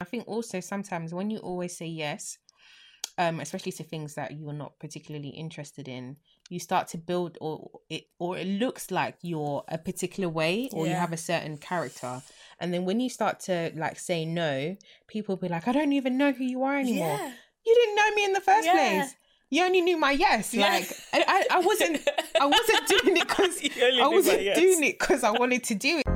I think also sometimes when you always say yes, um, especially to things that you're not particularly interested in, you start to build or it or it looks like you're a particular way or you have a certain character. And then when you start to like say no, people be like, I don't even know who you are anymore. Yeah. You didn't know me in the first Yeah. place. You only knew my yes. Yeah. Like I, I, I wasn't I wasn't doing it because I wasn't yes. doing it because I wanted to do it.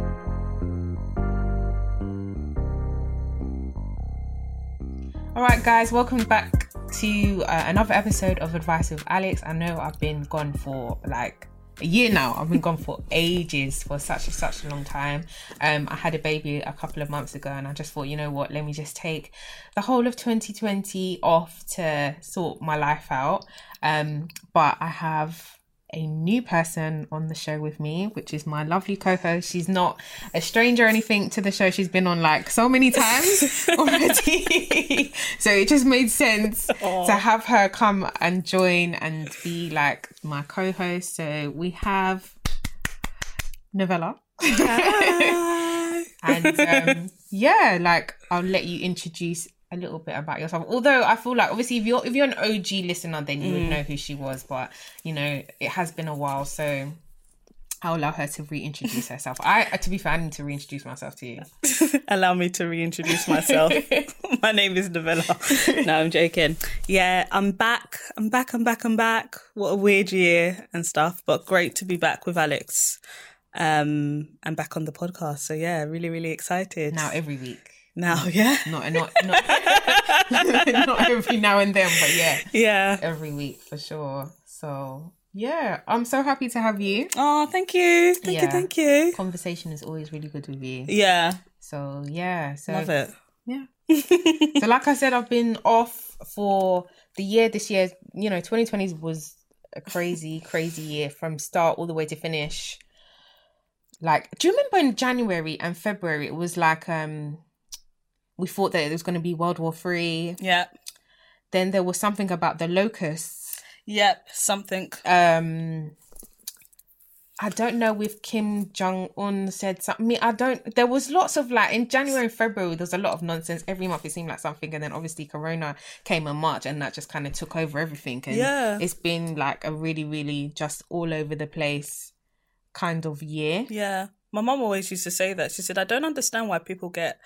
All right, guys, welcome back to uh, another episode of Advice with Alex. I know I've been gone for like a year now. I've been gone for ages, for such such a long time. Um, I had a baby a couple of months ago, and I just thought, you know what, let me just take the whole of 2020 off to sort my life out. Um, but I have a new person on the show with me, which is my lovely co-host. She's not a stranger or anything to the show. She's been on like so many times already. so it just made sense to have her come and join and be like my co-host. So we have Novella. and um, yeah, like I'll let you introduce a little bit about yourself. Although I feel like obviously if you're if you're an OG listener, then you would know who she was. But you know, it has been a while, so I'll allow her to reintroduce herself. I, to be fair, I need to reintroduce myself to you. Allow me to reintroduce myself. My name is Novella. No, I'm joking. Yeah, I'm back. I'm back. I'm back. I'm back. What a weird year and stuff, but great to be back with Alex. Um, and back on the podcast. So yeah, really, really excited. Now every week, now, yeah, not not not not every now and then, but yeah, yeah. every week for sure. So yeah, I'm so happy to have you. Oh, thank you, thank you, thank you. Conversation is always really good with you. Yeah, So yeah, so love it. Yeah. so like I said, I've been off for the year this year. You know, 2020 was a crazy, crazy year from start all the way to finish. Like, do you remember in January and February it was like um we thought that it was gonna be World War Three. Yeah, Then there was something about the locusts. yep. Something. Um I don't know if Kim Jong Un said something. I don't. There was lots of like in January and February. There was a lot of nonsense. Every month it seemed like something, and then obviously Corona came in March, and that just kind of took over everything. And Yeah. it's been like a really, really just all over the place kind of year. Yeah. My mom always used to say that. She said, I don't understand why people get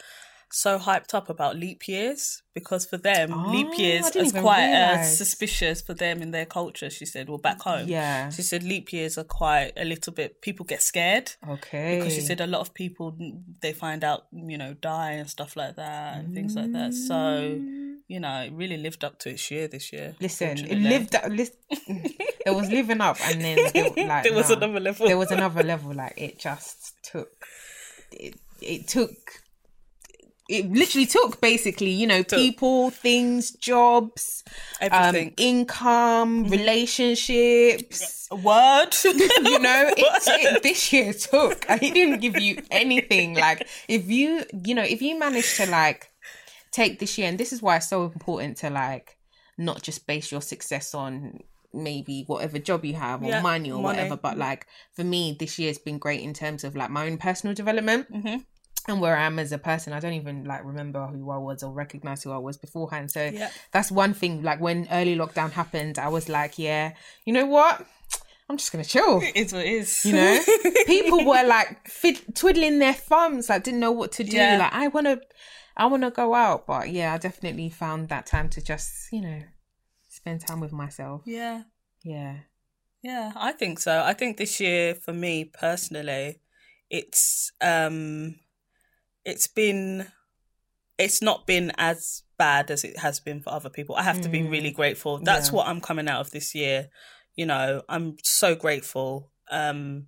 so hyped up about leap years because for them, Oh, leap years is quite uh, suspicious for them in their culture. She said, well, back home. Yeah. She said leap years are quite a little bit, people get scared. Okay. Because she said a lot of people, they find out, you know, die and stuff like that and things like that. So, you know, it really lived up to its year this year. Listen, it lived. up- There was living up, and then there, like There was another level. There was another level. Like it just took. It, it took. It literally took basically, you know, people, things, jobs, um, Everything. income, relationships. Word. You know, it, it, this year took. He didn't give you anything. Like if you, you know, if you manage to like take this year, and this is why it's so important to like not just base your success on maybe whatever job you have or Yeah, money or money. whatever, but like for me, this year has been great in terms of like my own personal development. Mhm. And where I am as a person, I don't even like remember who I was or recognize who I was beforehand. So Yeah. that's one thing. Like when early lockdown happened, I was like, yeah, you know what? I'm just gonna chill. It is what it is. You know, people were like fid- twiddling their thumbs, like didn't know what to do. Yeah. Like I wanna, I wanna go out, but yeah, I definitely found that time to just, you know, spend time with myself. Yeah. Yeah. Yeah, I think so. I think this year for me personally, it's um it's been it's not been as bad as it has been for other people. I have to be really grateful. That's Mm. Yeah. what I'm coming out of this year. You know, I'm so grateful um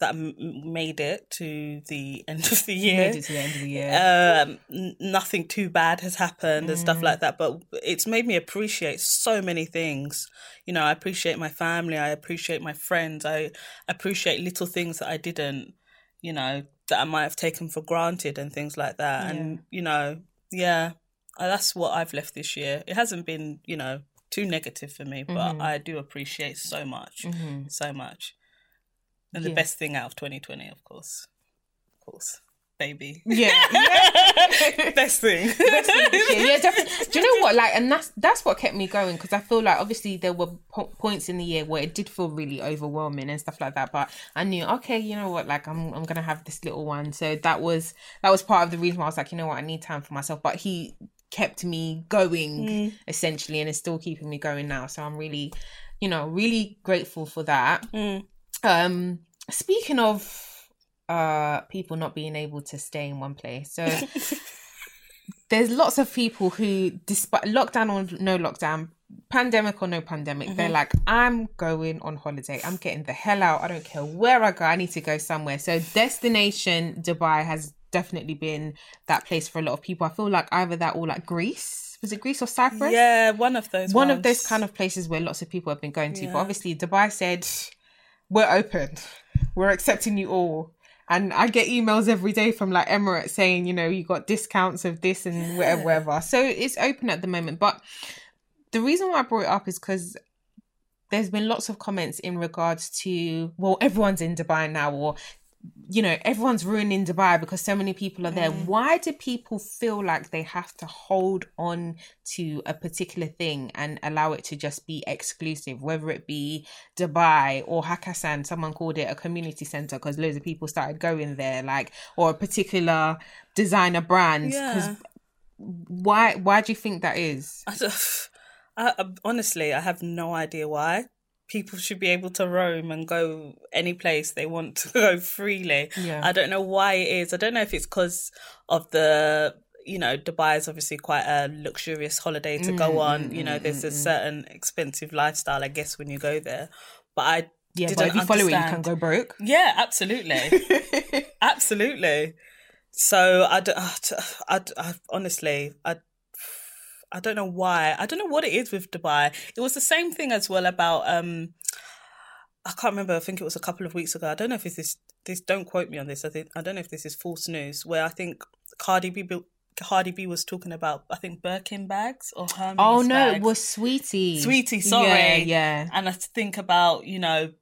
that I m- made it to the end of the year Made it to the end of the year. um n- nothing too bad has happened and stuff like that but it's made me appreciate so many things you know i appreciate my family i appreciate my friends i appreciate little things that i didn't you know that i might have taken for granted and things like that. And you know yeah uh, that's what i've left this year. It hasn't been you know too negative for me but i do appreciate so much so much. And the best thing out of 2020 of course. Of course baby. Yeah, yeah. Best thing. yeah, yeah, definitely. Do you know what? Like, and that's that's what kept me going because I feel like obviously there were po- points in the year where it did feel really overwhelming and stuff like that. But I knew, okay, you know what? Like, I'm I'm gonna have this little one. So that was that was part of the reason why I was like, you know what? I need time for myself. But he kept me going essentially, and is still keeping me going now. So I'm really, you know, really grateful for that. Um, speaking of uh people not being able to stay in one place, so there's lots of people who, despite lockdown or no lockdown, pandemic or no pandemic, they're like, I'm going on holiday. I'm getting the hell out. I don't care where I go. I need to go somewhere. So, destination Dubai has definitely been that place for a lot of people. I feel like either that or like Greece. Was it Greece or Cyprus? yeah, one of those. One of those kind of places where lots of people have been going to. But obviously, Dubai said, We're open, we're accepting you all. And I get emails every day from like Emirates saying, you know, you got discounts of this and whatever, whatever. So it's open at the moment. But the reason why I brought it up is because there's been lots of comments in regards to, well, everyone's in Dubai now, or you know, everyone's ruining Dubai because so many people are there. Mm. Why do people feel like they have to hold on to a particular thing and allow it to just be exclusive, whether it be Dubai or Hakkasan, someone called it a community center because loads of people started going there, like, or a particular designer brand. Yeah. why, why do you think that is? I, I- honestly, I have no idea why. People should be able to roam and go any place they want to go freely. Yeah. I don't know why it is. I don't know if it's because of the, you know, Dubai is obviously quite a luxurious holiday to Mm, go mm-hmm, on. Mm-hmm, you know, mm-hmm, there's a certain expensive lifestyle, I guess, when you go there. But I Yeah, didn't but if you follow it, you can go broke. Yeah, absolutely. Absolutely. So I, I, I- honestly, I, I don't know why. I don't know what it is with Dubai. It was the same thing as well about um, I can't remember. I think it was a couple of weeks ago. I don't know if this is this. Don't quote me on this. I think I don't know if this is false news. Where I think Cardi B. Cardi B was talking about I think Birkin bags or Hermes. Oh no, it was Saweetie. Saweetie, sorry. Yeah, yeah. and I think about you know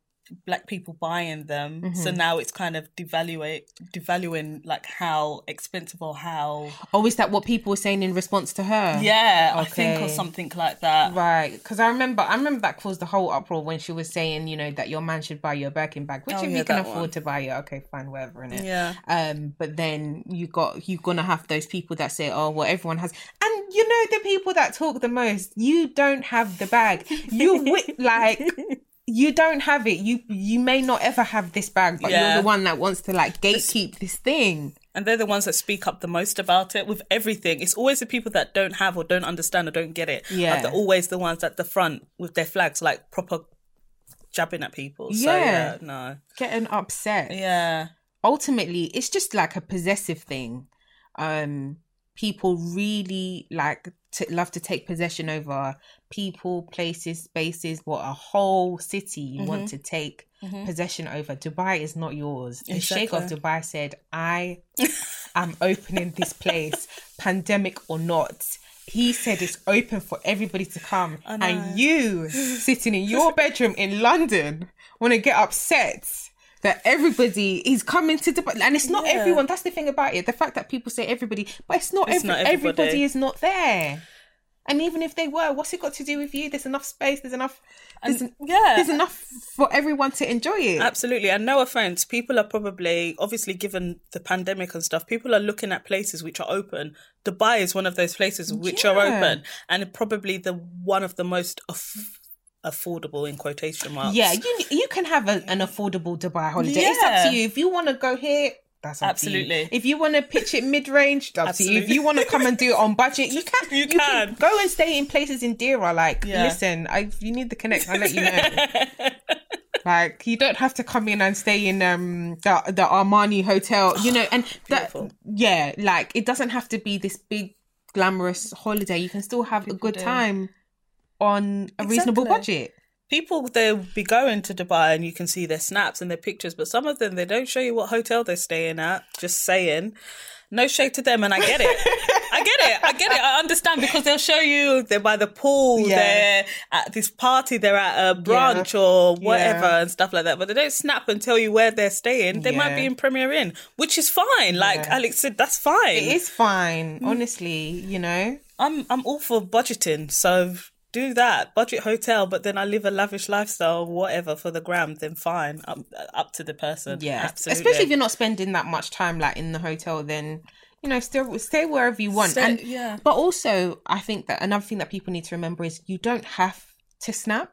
black people buying them Mm-hmm. so now it's kind of devaluate devaluing like how expensive or how Oh, is that what people were saying in response to her? yeah i think or something like that Right, because I remember, I remember that caused the whole uproar when she was saying, you know, that your man should buy you a Birkin bag, which Oh, if yeah, you can afford one. to buy it, okay, fine, whatever, in it. yeah Um, but then you got you're gonna have those people that say, "Oh, well, everyone has," and you know the people that talk the most. You don't have the bag. You wi- like you don't have it. You you may not ever have this bag, but Yeah. you're the one that wants to like gatekeep this thing. and they're the ones that speak up the most about it with everything it's always the people that don't have or don't understand or don't get it Yeah. like they're always the ones at the front with their flags like proper jabbing at people so Yeah. yeah no Getting upset. yeah ultimately it's just like a possessive thing um people really like to love to take possession over people places spaces what a whole city you Mm-hmm. want to take possession over. Dubai is not yours. The sheikh of dubai said i am opening this place pandemic or not. He said it's open for everybody to come. And you sitting in your bedroom in london want to get upset that everybody is coming to Dubai, and it's not Yeah. everyone. That's the thing about it. The fact that people say everybody, but it's not. It's every, not everybody. everybody. is not there. And even if they were, what's it got to do with you? There's enough space. There's enough. There's, And- yeah. There's enough for everyone to enjoy it. Absolutely. And no offense, people are probably, obviously, given the pandemic and stuff, people are looking at places which are open. Dubai is one of those places which are open and probably the one of the most aff- affordable in quotation marks. Yeah, you you can have a, an affordable Dubai holiday. It's up to you. If you want to go here, that's up to you. Absolutely. If you want to pitch it mid range, to you. If you want to come and do it on budget, you can. You can. go and stay in places in Deira. Like, Yeah. listen, I you need the connect. I'll let you know. like, you don't have to come in and stay in um the the Armani hotel. You know, and that yeah, like it doesn't have to be this big glamorous holiday. You can still have a good do. time on a reasonable Exactly. budget. people they'll be going to Dubai and you can see their snaps and their pictures, but some of them they don't show you what hotel they're staying at. Just saying. No shade to them, and I get it. I get it. I get it. I understand because they'll show you they're by the pool, Yeah. they're at this party, they're at a brunch or whatever Yeah. and stuff like that. But they don't snap and tell you where they're staying. They might be in Premier Inn, which is fine. Like Yeah. Alex said, that's fine. It is fine, Mm. honestly. You know. I'm I'm all for budgeting, so do that budget hotel. But then I live a lavish lifestyle, whatever for the gram. Then fine, up up to the person. Yeah, absolutely. especially if you're not spending that much time like in the hotel, then you know, still stay wherever you want. Stay- and yeah. but also, I think that another thing that people need to remember is you don't have to snap.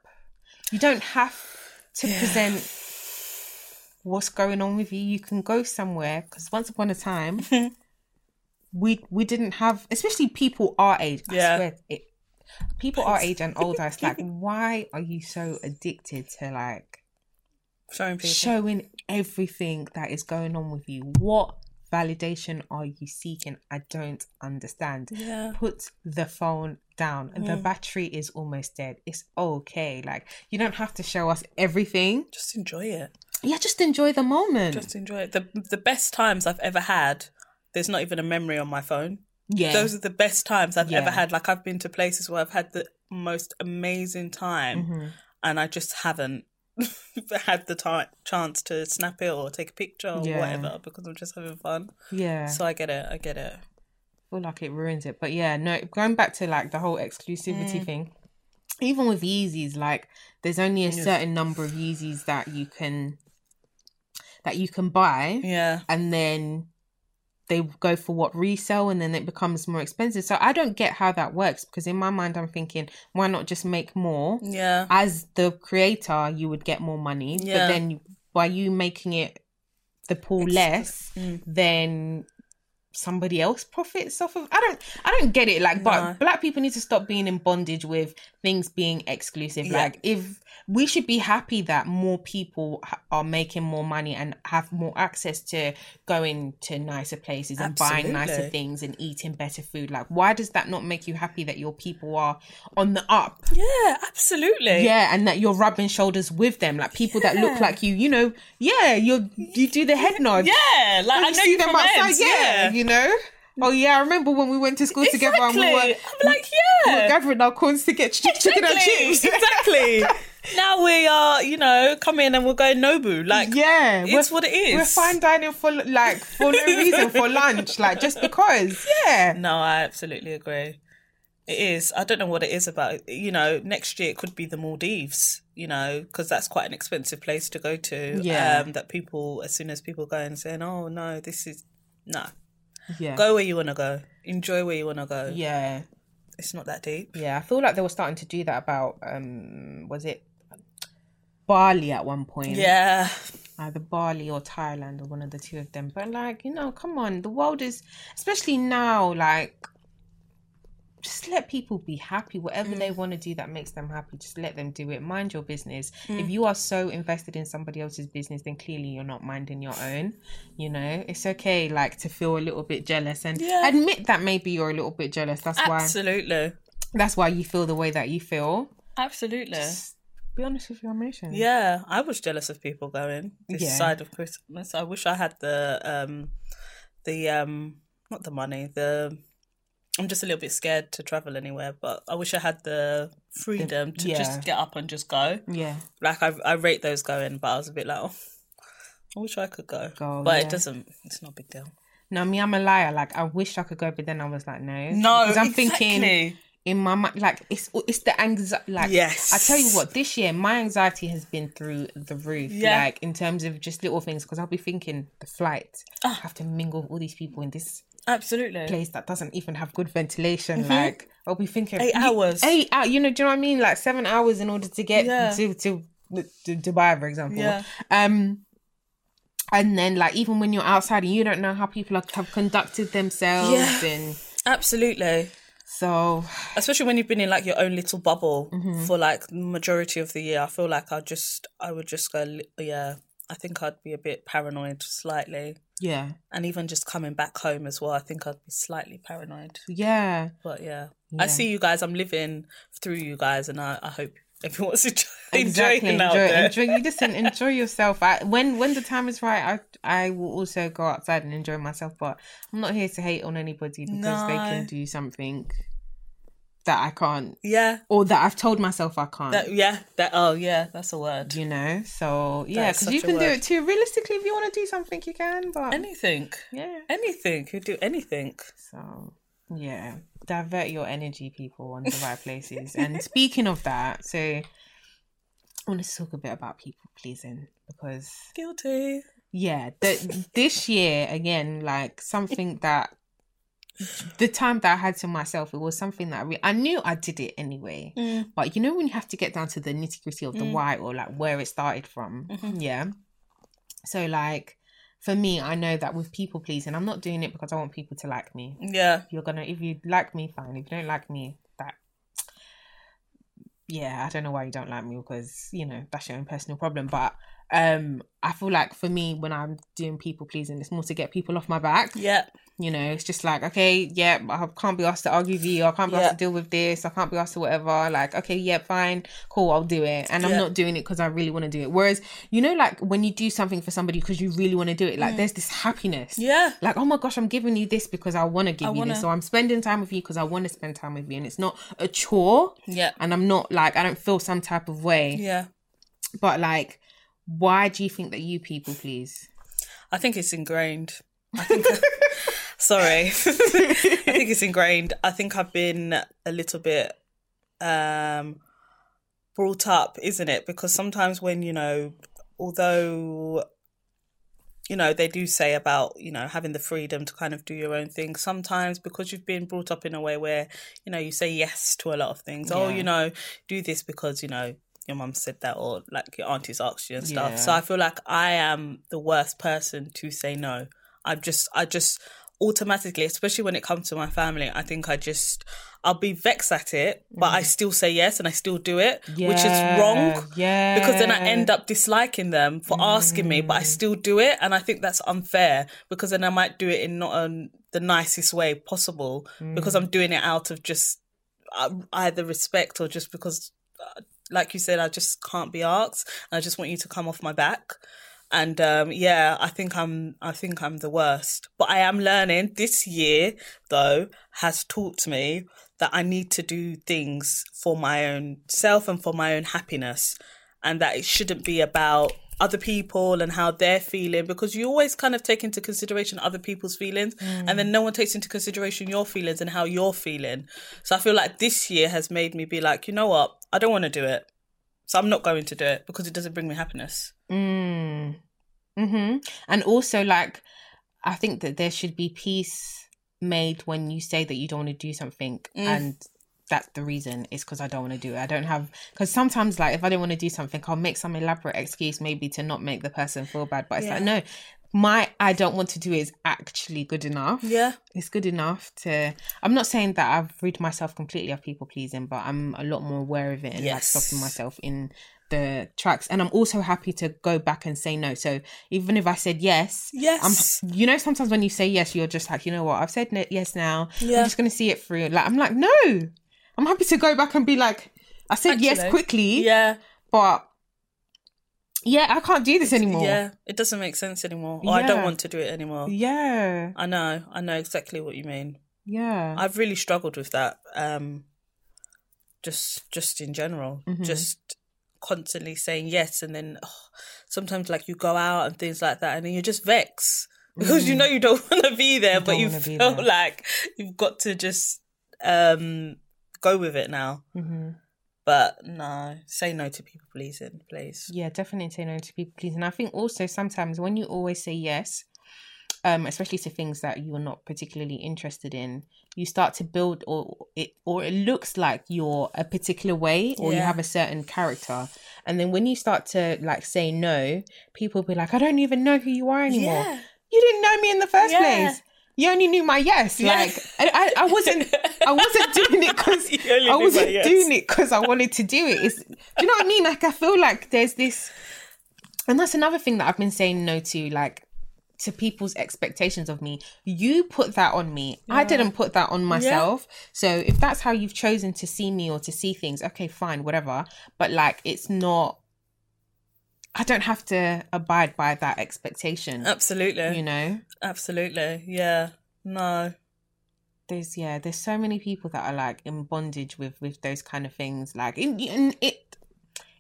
You don't have to present what's going on with you. You can go somewhere because once upon a time, we we didn't have, especially people our age. I Yeah. swear, it, people our age and older. It's like, why are you so addicted to like? showing people. showing everything that is going on with you. What validation are you seeking? I don't understand. Yeah. Put the phone down. The mm. battery is almost dead. It's okay. Like you don't have to show us everything. Just enjoy it. Yeah, just enjoy the moment. Just enjoy it. The the best times I've ever had. There's not even a memory on my phone. Yeah. Those are the best times I've Yeah. ever had. Like I've been to places where I've had the most amazing time, Mm-hmm. and I just haven't had the time chance to snap it or take a picture or Yeah. whatever because I'm just having fun. yeah. So I get it. I get it. I feel like it ruins it. But yeah, no, going back to like the whole exclusivity Mm. thing, even with Yeezys, like there's only a certain number of Yeezys that you can that you can buy. Yeah. and then they go for what resell and then it becomes more expensive. So I don't get how that works because in my mind I'm thinking why not just make more? Yeah. As the creator, you would get more money, Yeah. but then by you making it the pool less, Mm. then somebody else profits off of I don't I don't get it like but black people need to stop being in bondage with things being exclusive Yeah. like if we should be happy that more people are making more money and have more access to going to nicer places and buying nicer things and eating better food like why does that not make you happy that your people are on the up Yeah. Absolutely. yeah and that you're rubbing shoulders with them like people that look like you you know yeah you you do the head nod Yeah. Like I know you them outside, ends, yeah, you know. Oh yeah, I remember when we went to school together and we were, I'm like, yeah, we were gathering our corns to get ch- chicken and Exactly. chips. exactly. Now we are, you know, come in and we're going Nobu. Like, yeah, it's what it is. We're fine dining for like for no reason for lunch, like just because. Yeah, No, I absolutely agree. It is. I don't know what it is about. You know, next year it could be the Maldives. You know, because that's quite an expensive place to go to. Yeah. Um, that people, as soon as people go and saying, "Oh no, this is no," yeah, go where you want to go. Enjoy where you want to go. yeah, It's not that deep. yeah. I feel like they were starting to do that about um, was it Bali at one point? Yeah. either Bali or Thailand or one of the two of them. But like, you know, come on, the world is especially now, like just let people be happy. Whatever they want to do that makes them happy, just let them do it. Mind your business. If you are so invested in somebody else's business, then clearly you're not minding your own. You know, it's okay like to feel a little bit jealous and Yeah. admit that maybe you're a little bit jealous. That's why Absolutely. that's why you feel the way that you feel. Absolutely. Be honest with your emotions. Yeah, I was jealous of people going this Yeah. side of Christmas. I wish I had the um the um not the money, the I'm just a little bit scared to travel anywhere, but I wish I had the freedom to yeah. just get up and just go. Yeah. Like I I rate those going, but I was a bit like, oh, I wish I could go. Go, but yeah. it doesn't it's not a big deal. No, me, I'm a liar. Like I wish I could go, but then I was like, no, No, because I'm thinking exactly. in my mind, like it's it's the anxiety. Like Yes. I tell you what, this year my anxiety has been through the roof. Yeah. Like in terms of just little things, because I'll be thinking the flight. Ah. I have to mingle with all these people in this Absolutely. place that doesn't even have good ventilation. Like I'll be thinking Mm-hmm. Eight hours. eight hours. You know, do you know what I mean? Like seven hours in order to get Yeah. to, to to Dubai, for example. Yeah. Um. And then, like, even when you're outside and you don't know how people are, have conducted themselves, Yeah. and Absolutely. so especially when you've been in like your own little bubble Mm-hmm. for like majority of the year i feel like i just i would just go yeah i think i'd be a bit paranoid slightly yeah, and even just coming back home as well i think i'd be slightly paranoid. Yeah, but yeah, Yeah. i see you guys i'm living through you guys and i, I hope everyone's wants to enjoy, exactly. enjoying out enjoy, there. enjoy you just enjoy yourself. I, when when the time is right i i will also go outside and enjoy myself but i'm not here to hate on anybody because they can do something that i can't Yeah, or that i've told myself i can't. That yeah, that oh yeah, that's a word. you know so yeah because you can do it too. Realistically if you want to do something you can but Anything, yeah. Anything, you do anything. so yeah. Divert your energy people on the right places. And speaking of that so i want to talk a bit about people pleasing because Guilty. yeah the, this year again like something that the time that i had to myself it was something that i, re- I knew i did it anyway. Mm. but you know when you have to get down to the nitty gritty of the why or like where it started from? Mhm. yeah. So like for me i know that with people pleasing i'm not doing it because i want people to like me. Yeah, you're gonna if you like me fine. If you don't like me that yeah i don't know why you don't like me because you know that's your own personal problem. But um i feel like for me when i'm doing people pleasing it's more to get people off my back. Yeah, you know it's just like okay yeah i can't be asked to argue with you. I can't be asked to deal with this. I can't be asked to whatever. Like okay yeah fine. Cool i'll do it. And i'm not doing it because i really want to do it. Whereas you know like when you do something for somebody because you really want to do it like there's this happiness. Mm. yeah, like oh my gosh i'm giving you this because i want to give I you wanna- this. So i'm spending time with you because i want to spend time with you. And it's not a chore. Yeah, and i'm not like i don't feel some type of way. Yeah. but like why do you think that you people please I think it's ingrained. I think. sorry, I think it's ingrained. I think I've been a little bit um brought up, isn't it? Because sometimes when you know, although you know they do say about you know having the freedom to kind of do your own thing sometimes because you've been brought up in a way where you know you say yes to a lot of things oh you know do this because you know your mum said that or like your aunties asked you and stuff. Yeah. so i feel like i am the worst person to say no. I'm just i just automatically especially when it comes to my family i think i just i'll be vexed at it but i still say yes and i still do it which is wrong yeah because then I end up disliking them for asking me, but I still do it, and I think that's unfair because then I might do it in not um, the nicest way possible because I'm doing it out of just uh, either respect or just because, uh, like you said, I just can't be asked. I just want you to come off my back. And um, yeah, I think I'm I think I'm the worst. But I am learning this year though has taught me that I need to do things for my own self and for my own happiness and that it shouldn't be about other people and how they're feeling because you always kind of take into consideration other people's feelings and then no one takes into consideration your feelings and how you're feeling. So I feel like this year has made me be like, you know what? I don't want to do it. So I'm not going to do it because it doesn't bring me happiness. Mm. hmm And also, like, I think that there should be peace made when you say that you don't want to do something, Mm. and that's the reason. is because I don't want to do it. I don't have because sometimes, like, if I don't want to do something, I'll make some elaborate excuse, maybe to not make the person feel bad. But it's like, no, my I don't want to do it is actually good enough. Yeah. It's good enough to. I'm not saying that I've rid myself completely of people pleasing, but I'm a lot more aware of it and like Yes. stopping myself in the tracks. And I'm also happy to go back and say no. So even if I said yes, Yes. I'm. You know, sometimes when you say yes, you're just like, you know what? I've said no- yes now. Yeah. I'm just gonna see it through. Like I'm like, no. I'm happy to go back and be like, I said yes quickly, Yeah. but yeah, I can't do this anymore. Yeah. It doesn't make sense anymore. Or I don't want to do it anymore. yeah, I know. I know exactly what you mean. yeah. I've really struggled with that. Um, just just in general, Mm-hmm. just constantly saying yes, and then oh, sometimes like you go out and things like that, and then you just vex because you know you don't want to be there, but Mm. you feel like you've got to just um go with it now. hmm But no, say no to people pleasing, please. Yeah, definitely say no to people please. And I think also sometimes when you always say yes, um, especially to things that you're not particularly interested in, you start to build or it or it looks like you're a particular way or you have a certain character. And then when you start to like say no, people will be like, I don't even know who you are anymore. Yeah. You didn't know me in the first Yeah. place. You only knew my yes. Yeah. Like I, I, wasn't I wasn't doing it because I wasn't yes. doing it because I wanted to do it. It's, do you know what I mean? Like I feel like there's this, and that's another thing that I've been saying no to, like to people's expectations of me. You put that on me. I didn't put that on myself. So if that's how you've chosen to see me or to see things, okay, fine, whatever. But like, it's not. I don't have to abide by that expectation. Absolutely. You know, Absolutely. Yeah. No. there's yeah, there's so many people that are like in bondage with with those kind of things. Like, in, in it,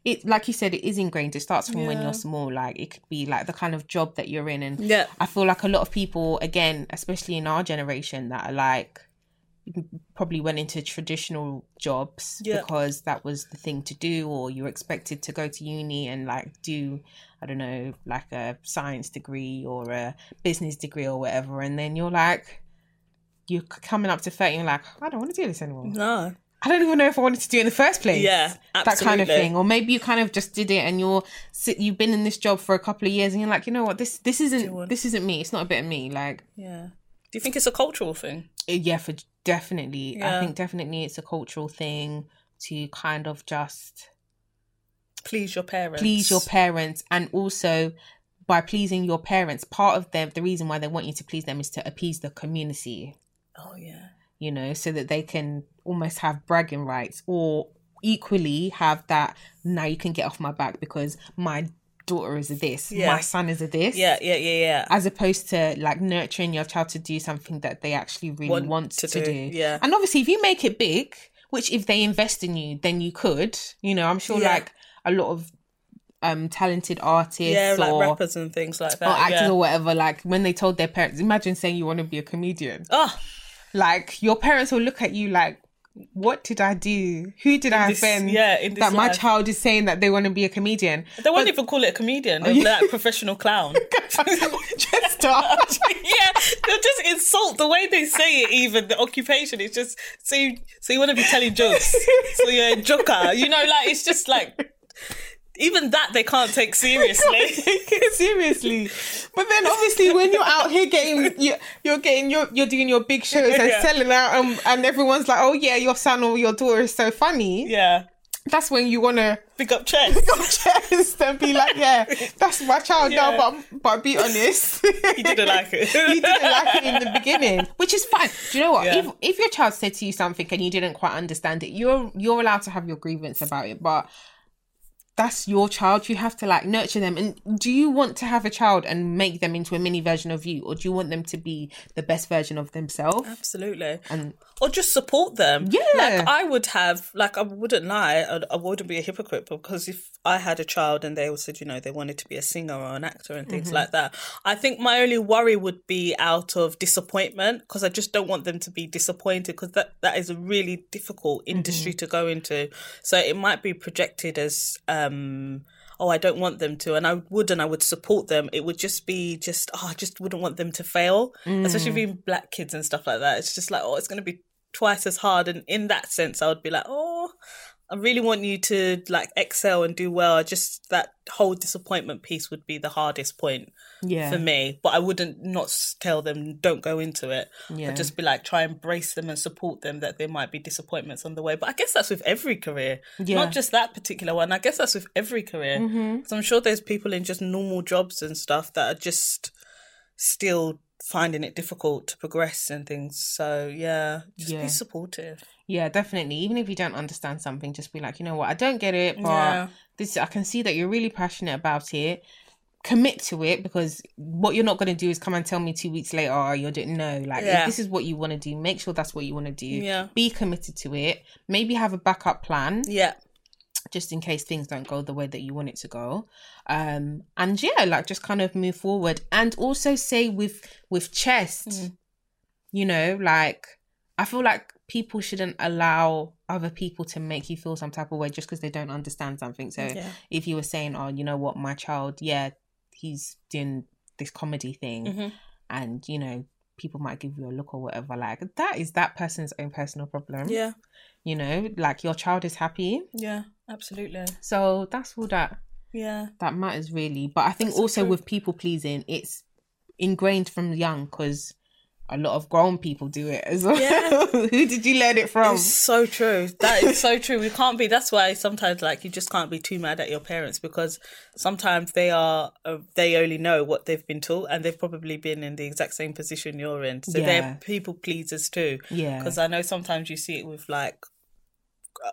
it like you said, it is ingrained. It starts from when you're small. Like, it could be like the kind of job that you're in, and Yeah. I feel like a lot of people, again, especially in our generation, that are like probably went into traditional jobs Yeah. because that was the thing to do, or you were expected to go to uni and like do, I don't know, like a science degree or a business degree or whatever. And then you're like, you're coming up to 30 and you're like, I don't want to do this anymore. No. I don't even know if I wanted to do it in the first place Yeah. that kind of thing or maybe you kind of just did it and you're you've been in this job for a couple of years and you're like you know what this this isn't this isn't me it's not a bit of me like Yeah. Do you think it's a cultural thing? eh, yeah for definitely i think definitely it's a cultural thing to kind of just Please your parents. please your parents and also by pleasing your parents part of them the reason why they want you to please them is to appease the community Oh yeah. you know, so that they can almost have bragging rights or equally have that now you can get off my back because my daughter is a this, Yeah. my son is a this. Yeah. Yeah. Yeah. Yeah. As opposed to like nurturing your child to do something that they actually really want, Want to, to do. do, yeah. And obviously if you make it big, which if they invest in you, then you could, you know, I'm sure Yeah. like a lot of um talented artists yeah. Like or, rappers and things like that. or actors yeah. or whatever, like when they told their parents, imagine saying you want to be a comedian Oh, like your parents will look at you like what did i do who did i this- offend yeah, in this that my child is saying that they want to be a comedian they won't even call it a comedian. They'll be like professional clown. just stop yeah, they'll just insult the way they say it. Even the occupation is just so. You, so you want to be telling jokes? so you're a joker. You know, like it's just like even that they can't take seriously. seriously but then obviously when you're out here getting you, you're getting you're, you're doing your big shows and Yeah. selling out and, and everyone's like oh yeah your son or your daughter is so funny yeah, that's when you want to pick up chest. pick up chest and be like yeah that's my child Yeah. now but, but be honest You didn't like it. you didn't like it in the beginning, which is fine. Do you know what? Yeah. If if your child said to you something and you didn't quite understand it, you're you're allowed to have your grievance about it, but that's your child. You have to like nurture them. And do you want to have a child and make them into a mini version of you, or do you want them to be the best version of themselves? Absolutely. And or just support them. Yeah. Like I would have, like I wouldn't lie, I, I wouldn't be a hypocrite because if I had a child and they said, you know, they wanted to be a singer or an actor and things mm-hmm. like that, I think my only worry would be out of disappointment because I just don't want them to be disappointed because that, that is a really difficult mm-hmm. industry to go into. So it might be projected as, um, oh, I don't want them to, and I would, and I would support them. It would just be just, oh, I just wouldn't want them to fail, especially mm. being black kids and stuff like that. It's just like, oh, it's going to be twice as hard, and in that sense, I would be like, oh, I really want you to like excel and do well. Just that whole disappointment piece would be the hardest point yeah, for me. But I wouldn't not tell them don't go into it. Yeah. I'd just be like try and brace them and support them that there might be disappointments on the way. But I guess that's with every career, Yeah. not just that particular one. I guess that's with every career. Mm-hmm. So I'm sure there's people in just normal jobs and stuff that are just still finding it difficult to progress and things. So yeah, just Yeah. be supportive. yeah, definitely. Even if you don't understand something, just be like, you know what, I don't get it, but Yeah. this I can see that you're really passionate about it. Commit to it because what you're not going to do is come and tell me two weeks later, oh, you're doing no. Like, Yeah. if this is what you want to do, make sure that's what you want to do. Yeah. Be committed to it. Maybe have a backup plan Yeah. Just in case things don't go the way that you want it to go. Um, and yeah, like just kind of move forward. And also say with with chest, Mm. you know, like I feel like people shouldn't allow other people to make you feel some type of way just because they don't understand something. So Yeah. if you were saying, Oh, you know what, my child, yeah, he's doing this comedy thing Mhm. and you know, people might give you a look or whatever, like that is that person's own personal problem. Yeah. You know, like your child is happy. Yeah. Absolutely. So that's all that Yeah. that matters really. But I think That's also with people pleasing, it's ingrained from young because a lot of grown people do it as well. Yeah. Who did you learn it from? It's so true. That is so true. We can't be. That's why sometimes, like, you just can't be too mad at your parents because sometimes they are. Uh, they only know what they've been taught, and they've probably been in the exact same position you're in. So Yeah. they're people pleasers too. Yeah. Because I know sometimes you see it with like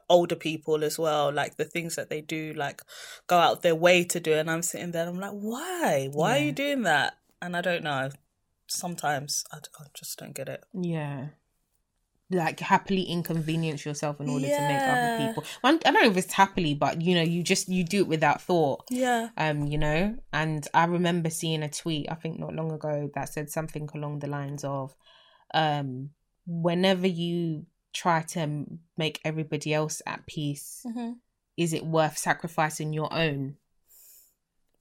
older people as well, like the things that they do, like go out their way to do, and I'm sitting there, I'm like, why? Why are you doing that? And I don't know. Sometimes I, I just don't get it. Yeah. Like happily inconvenience yourself in order to make other people. Well, I don't know if it's happily, but you know, you just you do it without thought. Yeah. Um, you know, and I remember seeing a tweet I think not long ago that said something along the lines of, um, whenever you try to make everybody else at peace, Mm-hmm. is it worth sacrificing your own?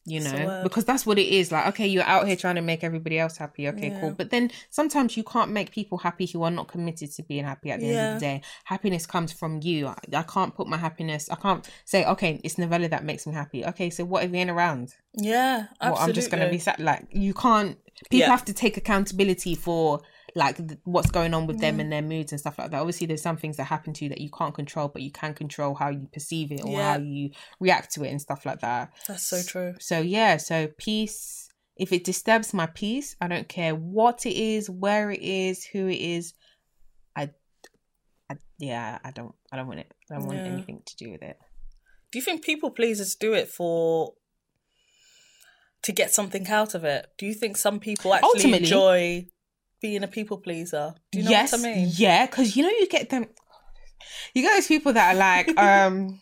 You know, because that's what it is. Like, okay, you're out here trying to make everybody else happy. Okay, Yeah. cool. But then sometimes you can't make people happy who are not committed to being happy at the end of the day. Happiness comes from you. I, I can't put my happiness, I can't say, okay, it's Novella that makes me happy. Okay, so what if you ain't around? Yeah. Well, I'm just going to be sad. Like, you can't, people Yeah. have to take accountability for like th- what's going on with Mm. them and their moods and stuff like that. Obviously, there's some things that happen to you that you can't control, but you can control how you perceive it or Yeah. how you react to it and stuff like that. That's so true. So yeah, so peace. If it disturbs my peace, I don't care what it is, where it is, who it is. I, I yeah, I don't, I don't want it. I don't want Yeah. anything to do with it. Do you think people pleasers do it for to get something out of it? Do you think some people actually Ultimately- enjoy being a people pleaser? Do you know yes, what I mean? yeah, because you know you get them. You get those people that are like, um,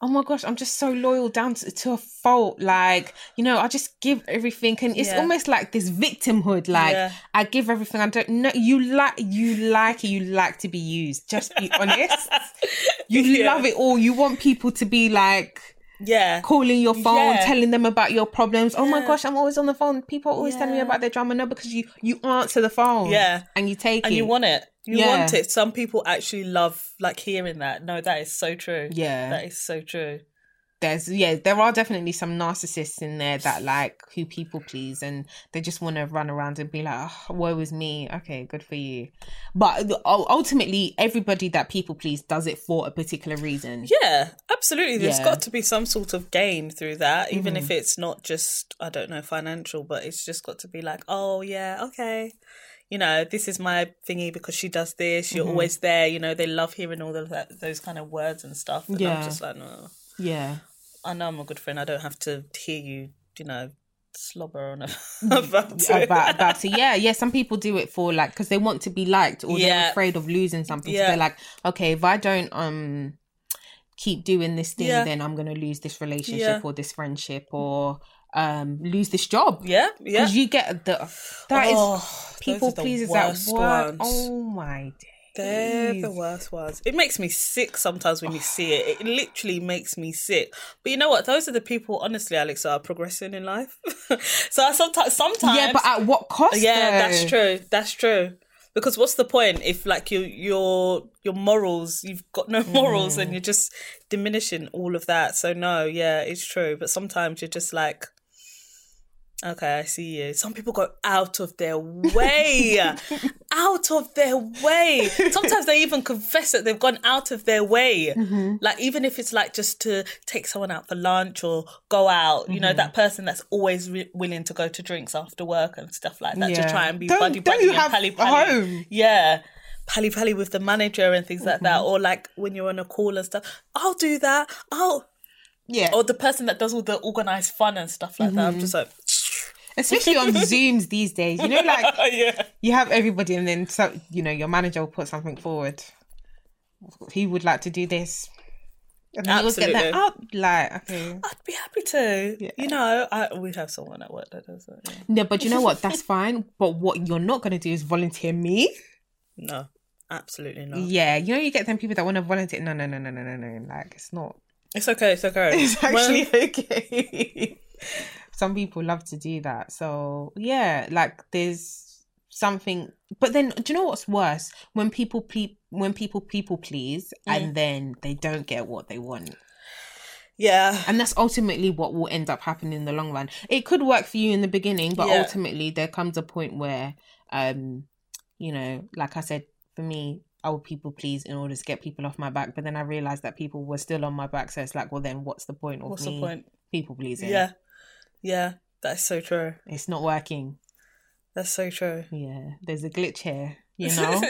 oh my gosh, I'm just so loyal down to, to a fault. Like, you know, I just give everything, and it's Yeah. almost like this victimhood. Like, Yeah. I give everything. I don't know. You like, you like it. You like to be used. Just be honest. You Yeah. love it all. You want people to be like Yeah. calling your phone, Yeah. telling them about your problems. Oh my gosh, I'm always on the phone. People are always telling me about their drama. No, because you you answer the phone. Yeah. and you take And it. you want it. You Yeah. want it. Some people actually love like hearing that. No, that is so true. Yeah. That is so true. There's yeah there are definitely some narcissists in there that like who people please and they just want to run around and be like oh, woe is me okay good for you but ultimately everybody that people please does it for a particular reason Yeah, absolutely. There's Yeah. Mm-hmm. got to be some sort of gain through that, even if it's not just, I don't know, financial, but it's just got to be like, oh, yeah, okay. You know, this is my thingy because she does this. Mm-hmm. You're always there. You know, they love hearing all of that, those kind of words and stuff. And Yeah. I'm just like, no, yeah I know I'm a good friend. I don't have to hear you, you know, slobber on about it. about about it yeah yeah some people do it for like because they want to be liked or they're afraid of losing something so they're like okay if i don't um keep doing this thing Yeah. then i'm gonna lose this relationship Yeah. or this friendship or um lose this job Yeah, yeah. because you get the that is Oh, those people pleasers at work. ones. Oh my They're the worst ones. It makes me sick sometimes when you see it. It literally makes me sick. But you know what? Those are the people, honestly, Alex, are progressing in life. so I sometimes, sometimes, Yeah, but at what cost? yeah, though? that's true. That's true. Because what's the point if like your your your morals, you've got no morals, Mm. and you're just diminishing all of that. So no, yeah, it's true. But sometimes you're just like. Okay, I see you. Some people go out of their way, out of their way. Sometimes they even confess that they've gone out of their way. Mm-hmm. Like, even if it's like just to take someone out for lunch or go out, you know, Mm-hmm. that person that's always re- willing to go to drinks after work and stuff like that Yeah. to try and be Don't- buddy don't buddy and pally pally. home? Yeah. Pally pally with the manager and things like Mm-hmm. that. Or like when you're on a call and stuff, I'll do that. I'll. Yeah, Or the person that does all the organized fun and stuff like Mm-hmm. that. I'm just like, especially on Zooms these days. You know, like yeah. you have everybody, and then so you know your manager will put something forward. He would like to do this. And you'll get that out. Like, okay. I'd be happy to. Yeah. You know, I, we have someone at work that does it. Yeah. No, but you know what? That's fine. But what you're not going to do is volunteer me. No, absolutely not. Yeah, you know, you get them people that want to volunteer. No, no, no, no, no, no, no. Like, it's not. It's okay. It's okay. It's Well, actually okay. Some people love to do that. So, yeah, like, there's something. But then, do you know what's worse? When people pe- when people people please Mm. and then they don't get what they want. yeah. And that's ultimately what will end up happening in the long run. It could work for you in the beginning, but Yeah. ultimately there comes a point where um you know, like I said, for me, I would people please in order to get people off my back. But then I realized that people were still on my back. So it's like, well, then what's the point of What's me the point? people pleasing? Yeah. Yeah. That's so true. It's not working. That's so true. Yeah. There's a glitch here, you know?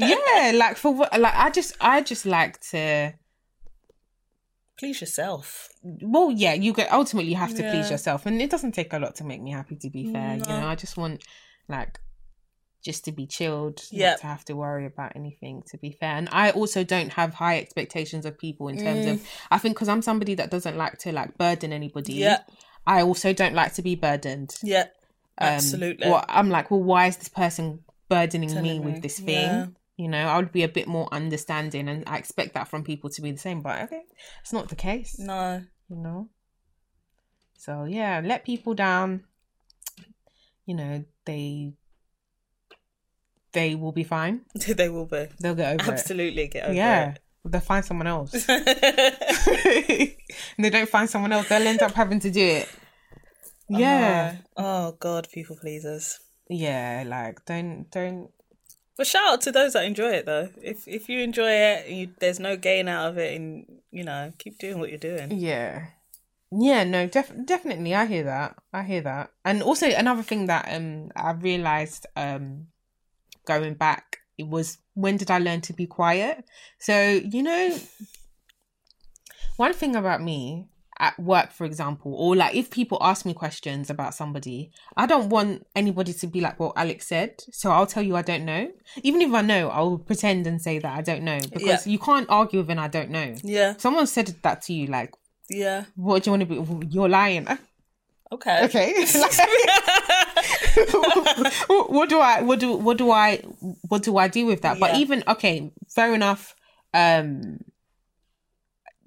yeah. Like for what, like, I just, I just like to, Please yourself. well, yeah, you get, ultimately you have to please yourself. And it doesn't take a lot to make me happy, to be fair. You know, I just want, like, just to be chilled, Yep. not to have to worry about anything, to be fair. And I also don't have high expectations of people in terms Mm. of, I think because I'm somebody that doesn't like to like burden anybody. Yeah. I also don't like to be burdened. Yeah. Um, Absolutely. Well, I'm like, well, why is this person burdening me with me. this thing? Yeah. You know, I would be a bit more understanding, and I expect that from people to be the same. But okay, it's not the case. No. You know. So yeah, let people down. You know, they they will be fine. they will be. They'll get over Absolutely get it. over Yeah, they'll find someone else. and they don't find someone else, they'll end up having to do it. Yeah, Oh God, people pleasers. yeah. Like, don't don't But shout out to those that enjoy it though. If if you enjoy it, you, there's no gain out of it, and you know, keep doing what you're doing. Yeah. Yeah, no, def- definitely I hear that. I hear that. And also another thing that um I realized um going back it was when did I learn to be quiet? So, you know one thing about me at work for example or like if people ask me questions about somebody, I don't want anybody to be like what Alex said. So I'll tell you I don't know. Even if I know, I'll pretend and say that I don't know because you can't argue with an I don't know. Yeah, Someone said that to you like yeah. what do you want to be? You're lying. Okay. Okay. what, do I? What do? What do I? What do I do with that? But even okay, fair enough. Um,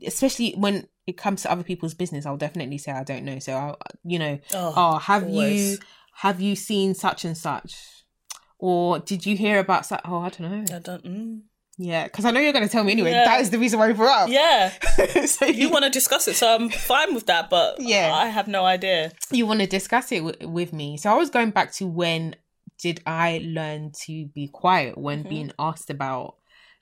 especially when it comes to other people's business, I'll definitely say I don't know. So I'll, you know, Oh, oh, have you have you seen such and such, or did you hear about such? Oh, I don't know. I don't. Mm. Yeah, because I know you're going to tell me anyway. Yeah. That is the reason why we brought up. Yeah, so you want to discuss it, so I'm fine with that. But Yeah. I have no idea. you want to discuss it w- with me. So I was going back to when did I learn to be quiet when being asked about,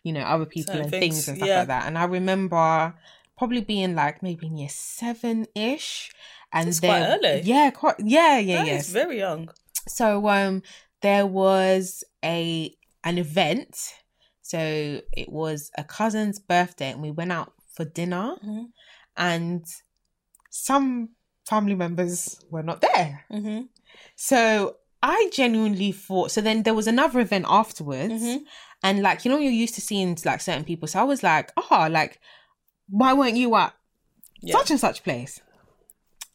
you know, other people Mm-hmm. Certain and things, things, and stuff yeah. like that. And I remember probably being like maybe in year seven ish. And there, quite early. Yeah, quite yeah, yeah, That yes. very young. So um there was a an event. So it was a cousin's birthday and we went out for dinner Mhm. and some family members were not there. hmm So I genuinely thought so then there was another event afterwards Mhm. and like you know you're used to seeing like certain people. So I was like, oh like why weren't you at Yeah. such and such place?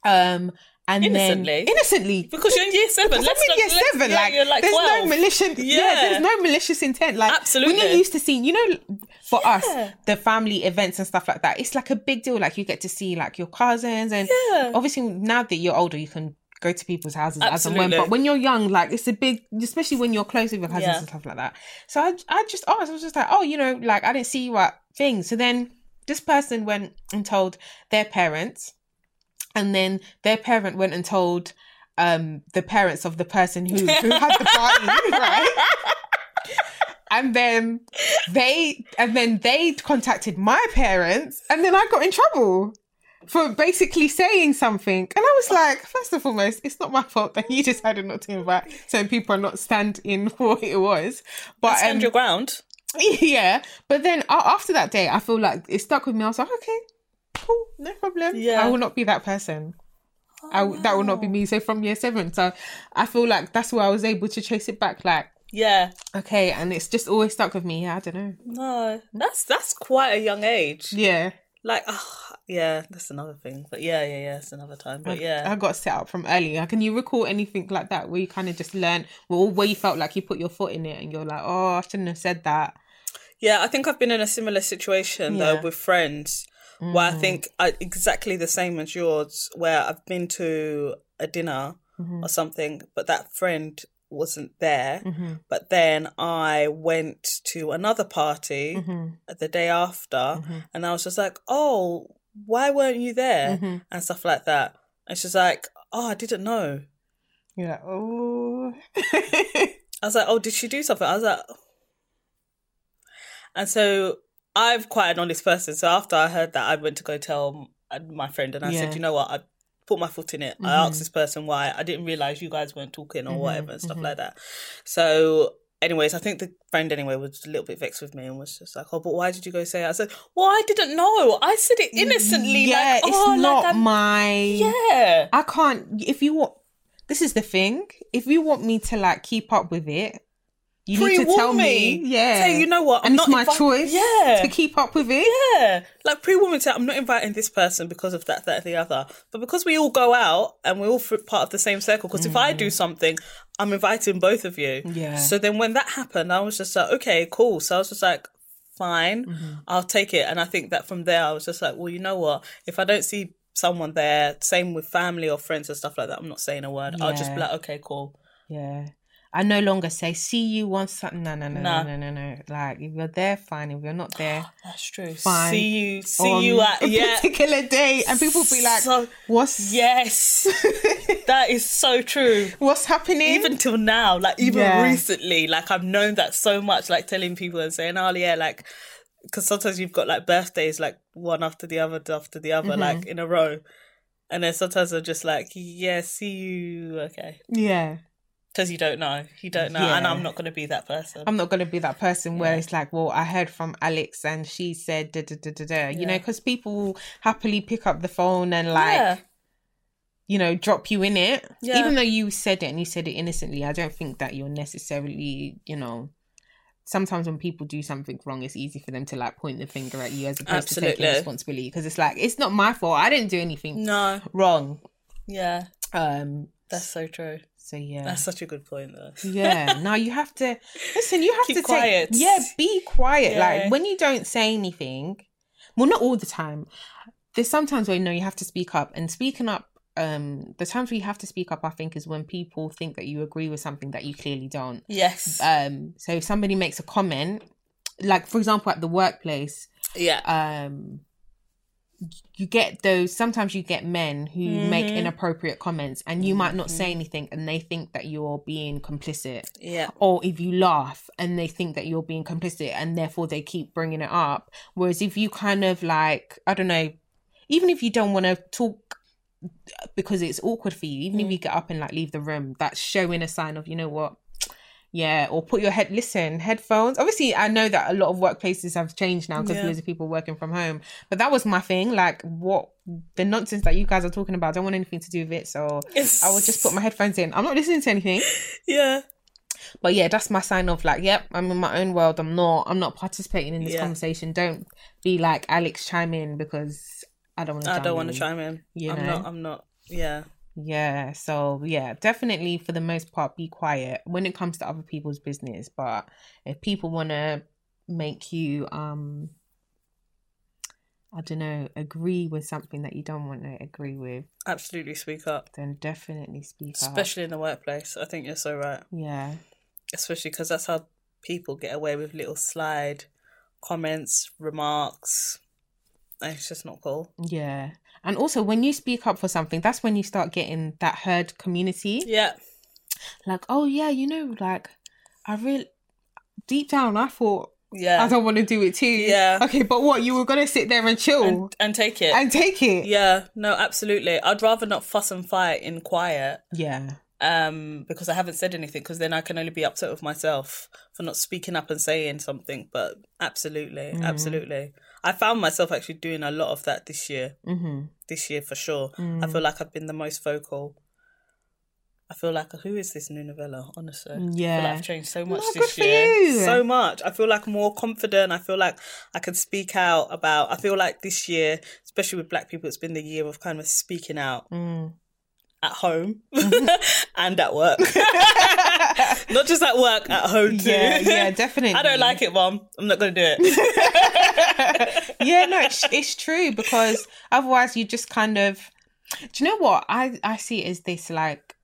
Um and Innocently? then innocently Because you're in year seven. Let's I'm in year seven. yeah, like, you're like there's 12. no malicious. Yeah. Yeah. there's no malicious intent. Like, Absolutely. When you're used to seeing, you know, for us, the family events and stuff like that, it's like a big deal. Like, you get to see like your cousins, and Yeah. obviously now that you're older, you can go to people's houses as and when. But when you're young, like, it's a big, especially when you're close with your cousins Yeah. and stuff like that. So I, I just asked. I was just like, oh, you know, like I didn't see you at things. So then this person went and told their parents and then their parent went and told um the parents of the person who, who had the party right? And then they and then they contacted my parents and then i got in trouble for basically saying something. And i was like first and foremost it's not my fault that you decided not to invite certain people and not stand in for what it was. But Stand um, your ground. yeah. But then a- after that day i feel like it stuck with me. I was like okay cool no problem Yeah. i will not be that person I w that will not be me so from year seven so i feel like that's where i was able to chase it back like Yeah. okay and it's just always stuck with me yeah i don't know No, that's that's quite a young age. yeah Like, ah, yeah, that's another thing. But yeah, yeah, yeah, it's another time. But yeah, i got set up from early can you recall anything like that where you kind of just learned well, where you felt like you put your foot in it and you're like oh i shouldn't have said that yeah. I think I've been in a similar situation Yeah. though with friends, where I think I, exactly the same as yours, where I've been to a dinner Mm-hmm. or something, but that friend wasn't there. Mm-hmm. But then I went to another party Mm-hmm. the day after, and I was just like, "Oh, why weren't you there?" Mm-hmm. and stuff like that. And she's like, "Oh, I didn't know." you're like oh I was like, oh, did she do something? I was like, and so I'm quite an honest person. So after I heard that, I went to go tell my friend, and I Yeah. said, you know what, I put my foot in it. I Mhm. asked this person why. I didn't realize you guys weren't talking or Mhm, whatever and stuff mhm. like that. So. Anyways, I think the friend anyway was a little bit vexed with me and was just like, "Oh, but why did you go say?" It? I said, "Well, I didn't know. I said it innocently. Yeah, like, it's oh, not I'm- my. yeah, I can't. If you want, this is the thing. If you want me to like keep up with it, you need to Pre-warn tell me. me. Yeah, Say, you know what? I'm and it's not my invi- choice. Yeah. to keep up with it. Yeah, like pre-woman say, I'm not inviting this person because of that, that, the other. But because we all go out and we're all part of the same circle, because if I do something, I'm inviting both of you. Mm. Yeah. So then when that happened, I was just like, okay, cool. So I was just like, fine, Mm-hmm. I'll take it. And I think that from there, I was just like, well, you know what? If I don't see someone there, same with family or friends and stuff like that, I'm not saying a word. I'll just be like, okay, cool. Yeah. I no longer say see you once something. No, no, no, no, no, no, no. Like if you're there, fine. If you're not there, That's true. Fine. See you, see you at a yeah. particular day, and people be like, So- "What's Yes, that is so true. what's happening?" even till now, like even Yeah. recently, like I've known that so much, like telling people and saying, "Oh yeah," like because sometimes you've got like birthdays, like one after the other, after the other, Mm-hmm. like in a row, and then sometimes I'm just like, "Yeah, see you, okay," yeah. Because you don't know, you don't know, and I'm not going to be that person. I'm not going to be that person where it's like, well, I heard from Alex and she said da da da da da. You know, because people will happily pick up the phone and like, yeah, you know, drop you in it. Yeah. Even though you said it and you said it innocently, I don't think that you're necessarily, you know. Sometimes when people do something wrong, it's easy for them to like point the finger at you as opposed to taking responsibility because it's like it's not my fault. I didn't do anything no, wrong. yeah, Um. that's so true. So yeah. That's such a good point, though. yeah Now you have to listen you have Keep to quiet. take yeah be quiet Yeah. like when you don't say anything well not all the time there's sometimes where you know you have to speak up and speaking up um the times where you have to speak up i think is when people think that you agree with something that you clearly don't Yes, um so if somebody makes a comment like for example at the workplace yeah, um you get those sometimes you get men who make Mhm. inappropriate comments and you might not say anything and they think that you're being complicit. Yeah, or if you laugh and they think that you're being complicit and therefore they keep bringing it up. Whereas if you kind of like i don't know even if you don't want to talk because it's awkward for you even if you get up and like leave the room that's showing a sign of you know what yeah or put your head listen headphones obviously i know that a lot of workplaces have changed now because Yeah. loads of people working from home but that was my thing like what the nonsense that you guys are talking about I don't want anything to do with it so i would just put my headphones in i'm not listening to anything yeah, but yeah, that's my sign of like, yep, I'm in my own world. I'm not I'm not participating in this Yeah. conversation. Don't be like Alex chime in because I don't want to I don't want to chime in. You I'm know? not. I'm not. Yeah. Yeah. So yeah, definitely for the most part be quiet when it comes to other people's business. But if people wanna make you um I don't know, agree with something that you don't want to agree with, Absolutely speak up, then definitely speak up. especially in the workplace. I think you're so right, Yeah. especially because that's how people get away with little slide comments, remarks. It's just not cool. Yeah. And also when you speak up for something, that's when you start getting that herd community. Yeah, Like, oh yeah, you know, like I really deep down I thought yeah, I don't want to do it too. Yeah. Okay, but what, you were gonna sit there and chill and, and, and take it. And take it. yeah, no, absolutely. I'd rather not fuss and fight in quiet. Yeah. um because I haven't said anything because then I can only be upset with myself for not speaking up and saying something but absolutely Mm. absolutely I found myself actually doing a lot of that this year Mm-hmm. this year for sure I Mm. feel like I've been the most vocal I feel like who is this new novella honestly I feel like Yeah. I've changed so much No, this year so much I feel like more confident I feel like I can speak out about I feel like this year especially with black people it's been the year of kind of speaking out Mm. at home and at work. Not just at work, at home too. Yeah, yeah, definitely. I don't like it, mom. I'm not going to do it. yeah, no, it's, it's true because otherwise you just kind of. Do you know what I I see it as this like,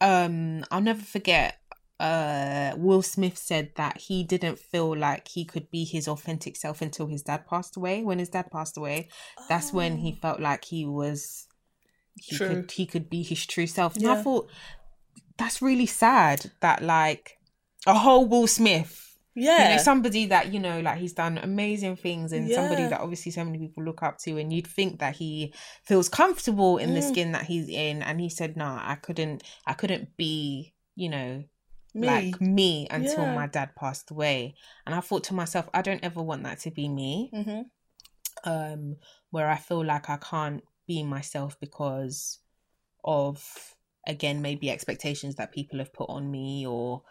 um, I'll never forget. Uh, Will Smith said that he didn't feel like he could be his authentic self until his dad passed away. When his dad passed away, that's when he felt like he was he True. could he could be his true self. And I thought that's really sad that like a whole Will Smith. Yeah. You know, somebody that, you know, like he's done amazing things and somebody that obviously so many people look up to and you'd think that he feels comfortable in the Mm. skin that he's in and he said, No, I couldn't I couldn't be, you know, Me. like me until Yeah. my dad passed away. And I thought to myself, I don't ever want that to be me. hmm Um, where I feel like I can't be myself because of again maybe expectations that people have put on me or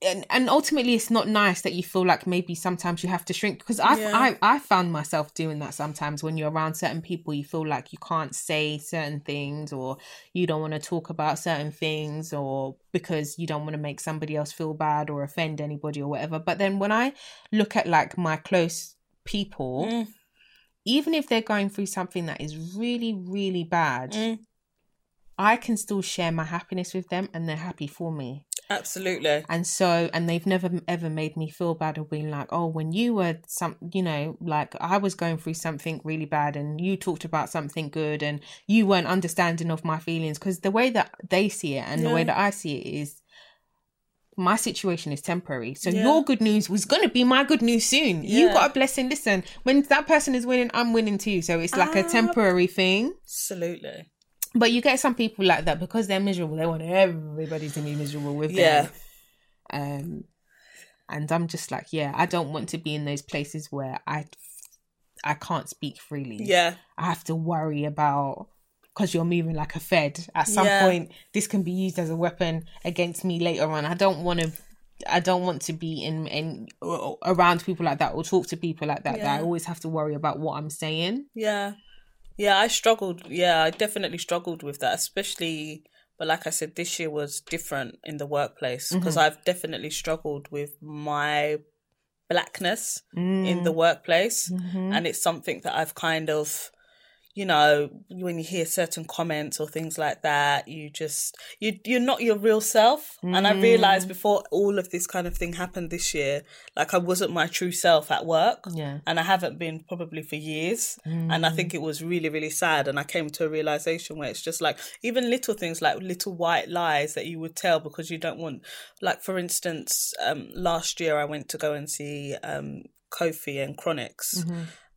and and ultimately it's not nice that you feel like maybe sometimes you have to shrink because I've, Yeah. I I found myself doing that sometimes when you're around certain people you feel like you can't say certain things or you don't want to talk about certain things or because you don't want to make somebody else feel bad or offend anybody or whatever but then when I look at like my close people Mm. even if they're going through something that is really really bad Mm. I can still share my happiness with them and they're happy for me Absolutely. and so and they've never ever made me feel bad or being like oh when you were some you know like i was going through something really bad and you talked about something good and you weren't understanding of my feelings because the way that they see it and the way that i see it is my situation is temporary so Yeah. your good news was going to be my good news soon you got a blessing listen when that person is winning i'm winning too so it's like a Ah. temporary thing Absolutely. But you get some people like that because they're miserable they want everybody to be miserable with them Yeah. um and i'm just like yeah i don't want to be in those places where i i can't speak freely Yeah. i have to worry about because you're moving like a fed at some Yeah. point this can be used as a weapon against me later on i don't want to I don't want to be in in around people like that or talk to people like that. That I always have to worry about what I'm saying. Yeah. Yeah, I struggled. Yeah, I definitely struggled with that, especially. But like I said, this year was different in the workplace because I've definitely struggled with my blackness in the workplace. Mhm. And it's something that I've kind of, you know, when you hear certain comments or things like that, you just you you're not your real self. And I realized before all of this kind of thing happened this year, like I wasn't my true self at work Yeah. and I haven't been probably for years. And I think it was really, really sad. And I came to a realization where it's just like even little things like little white lies that you would tell because you don't want, like for instance, um, last year I went to go and see um, Koffee and Chronixx.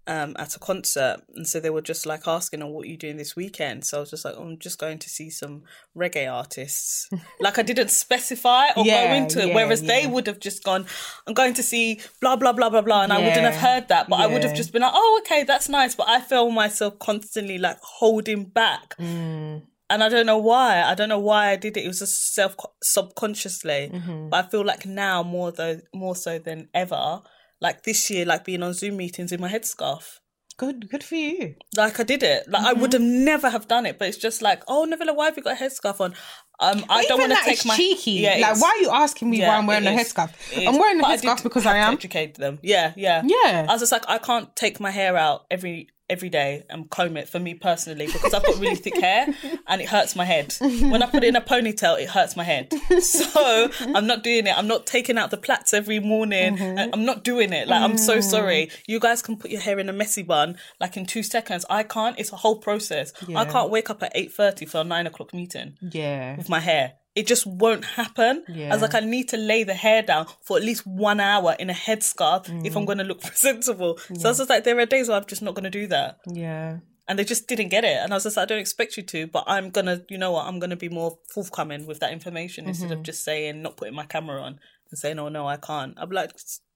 Um, at a concert, and so they were just like asking, "Oh, what are you doing this weekend?" So I was just like, oh, "I'm just going to see some reggae artists." like I didn't specify or Yeah, go into it, yeah, whereas they would have just gone, "I'm going to see blah blah blah blah blah," and I wouldn't have heard that, but I would have just been like, "Oh, okay, that's nice." But I feel myself constantly like holding back, Mm. and I don't know why. I don't know why I did it. It was just self subconsciously. Mm-hmm. But I feel like now more though more so than ever, like this year, like being on Zoom meetings in my headscarf. Good. Good for you. Like I did it. Like I Mm-hmm. would have never have done it, but it's just like, oh, Neville, why have you got a headscarf on? Um, I don't want to take my cheeky. Yeah, like, why are you asking me why I'm wearing a headscarf? I'm wearing a But I headscarf because I am. educate them. Yeah, yeah, Yeah. I was just like, I can't take my hair out every every day and comb it for me personally because I've got really thick hair and it hurts my head. When I put it in a ponytail, it hurts my head. So I'm not doing it. I'm not taking out the plaits every morning. Mm-hmm. I'm not doing it. Like I'm so Mm. sorry. You guys can put your hair in a messy bun like in two seconds. I can't. It's a whole process. I can't wake up at eight thirty for a nine o'clock meeting Yeah. with my hair. It just won't happen. I Yeah. was like, I need to lay the hair down for at least one hour in a headscarf if Mm. I'm going to look presentable. So I was just like, there are days where I'm just not going to do that. Yeah. And they just didn't get it. And I was just like, I don't expect you to, but I'm going to, you know what, I'm going to be more forthcoming with that information instead Mm-hmm. of just saying, not putting my camera on and saying, oh no, I can't. I'm like,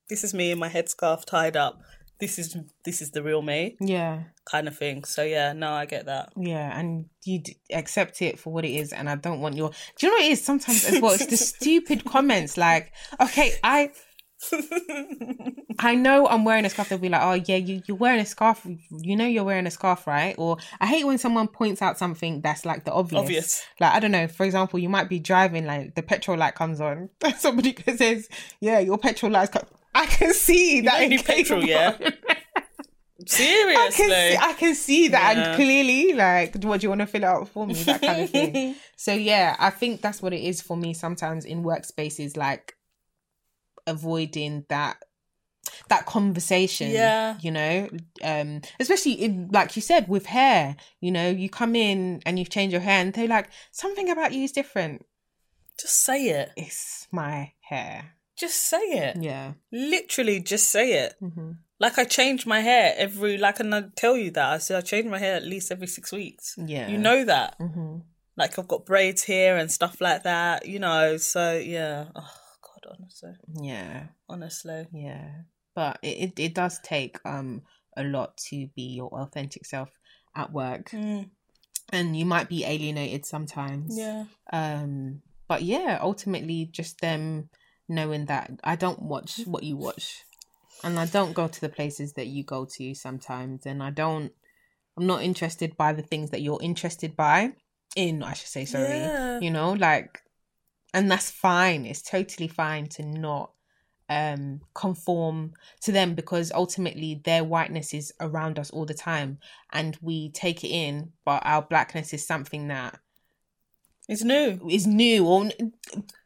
this is me in my headscarf tied up. This is this is the real me Yeah. kind of thing. So yeah, no, I get that. Yeah, and you d- accept it for what it is, and I don't want your. Do you know what it is? Sometimes as well, it's the stupid comments. Like, okay, I, I know I'm wearing a scarf. They'll be like, "Oh yeah, you you're wearing a scarf. You know you're wearing a scarf, right?" Or I hate when someone points out something that's like the obvious. Obvious. Like I don't know. For example, you might be driving, like the petrol light comes on. Somebody says, "Yeah, your petrol light's." Co-. I can see that need petrol, yeah? I Seriously. can see, I can see that, Yeah. and clearly, like, what do you want to fill it out for me? That kind of thing. so yeah, I think that's what it is for me. Sometimes in workspaces, like avoiding that that conversation. Yeah. you know, um, especially in like you said with hair. You know, you come in and you've changed your hair, and they're like, something about you is different. Just say it. It's my hair. Just say it. Yeah. Literally, just say it. Mm-hmm. Like I change my hair every. Like, and I tell you that I said I change my hair at least every six weeks. Yeah. You know that. Mm-hmm. Like I've got braids here and stuff like that. You know. So yeah. Oh God, honestly, Yeah. honestly. Yeah. But it, it, it does take um a lot to be your authentic self at work. Mm, And you might be alienated sometimes. yeah. Um but yeah, ultimately just them knowing that I don't watch what you watch. And I don't go to the places that you go to sometimes and I don't I'm not interested by the things that you're interested by in I should say sorry. Yeah. You know, like and that's fine. It's totally fine to not um conform to them because ultimately their whiteness is around us all the time and we take it in but our blackness is something that It's new. It's new or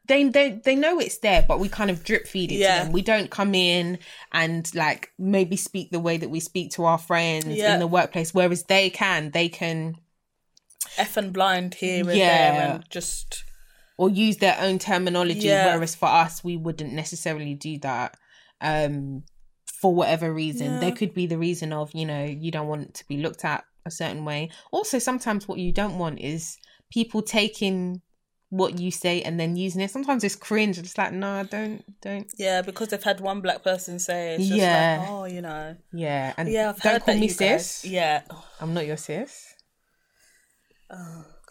they they they know it's there but we kind of drip feed it Yeah. to them we don't come in and like maybe speak the way that we speak to our friends Yeah. in the workplace whereas they can they can F and blind here and Yeah. there and just or use their own terminology Yeah. whereas for us we wouldn't necessarily do that um for whatever reason there could be the reason of you know you don't want to be looked at a certain way also sometimes what you don't want is people taking what you say and then using it. Sometimes it's cringe. It's like no don't don't. Yeah, because they've had one black person say it, it's just Yeah. like, oh, you know. yeah and Yeah, I've don't call me you guys- sis. Yeah. i'm not your sis. Oh,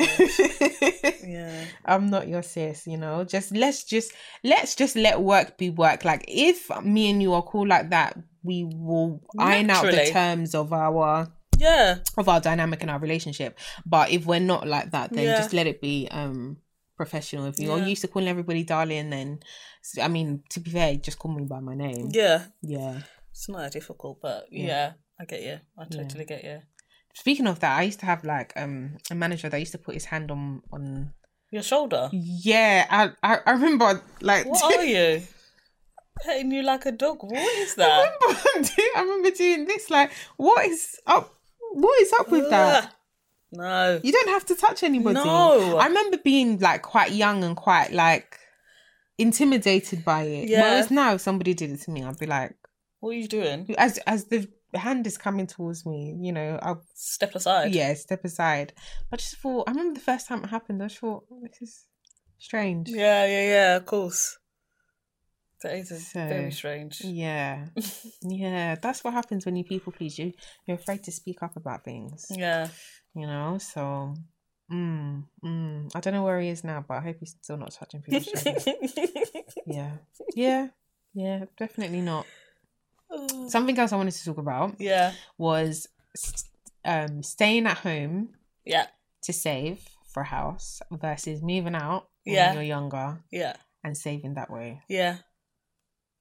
yeah, i'm not your sis you know. Just let's just let's just let work be work. Like if me and you are cool like that we will iron out the terms of our Yeah. of our dynamic in our relationship but if we're not like that then Yeah. just let it be um professional if you're Yeah. used to calling everybody darling then i mean to be fair just call me by my name Yeah. yeah It's not that difficult, but Yeah. yeah, I get you. I totally get you. speaking of that i used to have like um a manager that used to put his hand on on Your shoulder. yeah i i, I remember like What are you? Petting you like a dog. What is that? I remember, doing- I remember doing this. Like, what is up? What is up with that? No. You don't have to touch anybody. No. I remember being like quite young and quite like intimidated by it. Yeah. Whereas now, if somebody did it to me, I'd be like, What are you doing? as as the hand is coming towards me, you know, I'll Step aside. yeah step aside. But I just thought, I remember the first time it happened. I just thought this is strange. Yeah, yeah, yeah, of course. That is So- very strange. Yeah, yeah. That's what happens when you people please. You you're afraid to speak up about things. Yeah. you know so mm, mm. i don't know where he is now but i hope he's still not touching people's shoulders yeah yeah yeah definitely not something else i wanted to talk about yeah. was um staying at home Yeah. to save for a house versus moving out when Yeah. you're younger Yeah. and saving that way Yeah.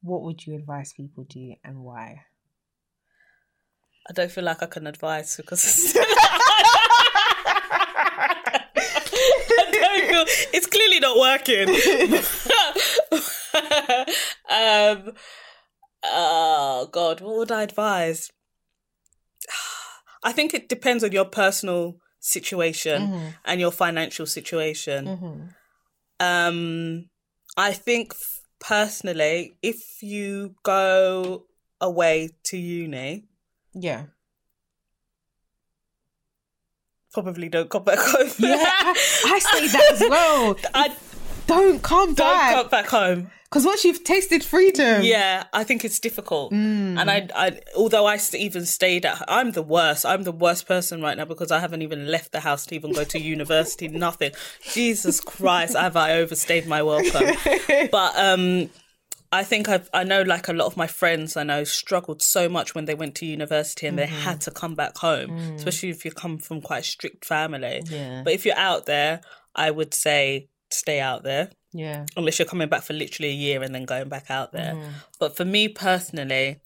What would you advise people do and why I don't feel like I can advise because I don't feel it's clearly not working. um oh god, what would I advise? I think it depends on your personal situation Mhm. and your financial situation. Mhm. Um, I think personally, if you go away to uni, yeah probably don't come back home. yeah I, say that as well I don't come don't back come back home. Because once you've tasted freedom, Yeah, I think it's difficult. Mm. And I, I, although I even stayed at, I'm the worst. I'm the worst person right now because I haven't even left the house to even go to university. Nothing. Jesus Christ, have I overstayed my welcome? But um, I think I've, I know like a lot of my friends I know struggled so much when they went to university and they Mm-hmm. had to come back home, especially if you come from quite a strict family. Mm. Yeah. But if you're out there, I would say stay out there yeah, unless you're coming back for literally a year and then going back out there. Mm-hmm. But for me personally,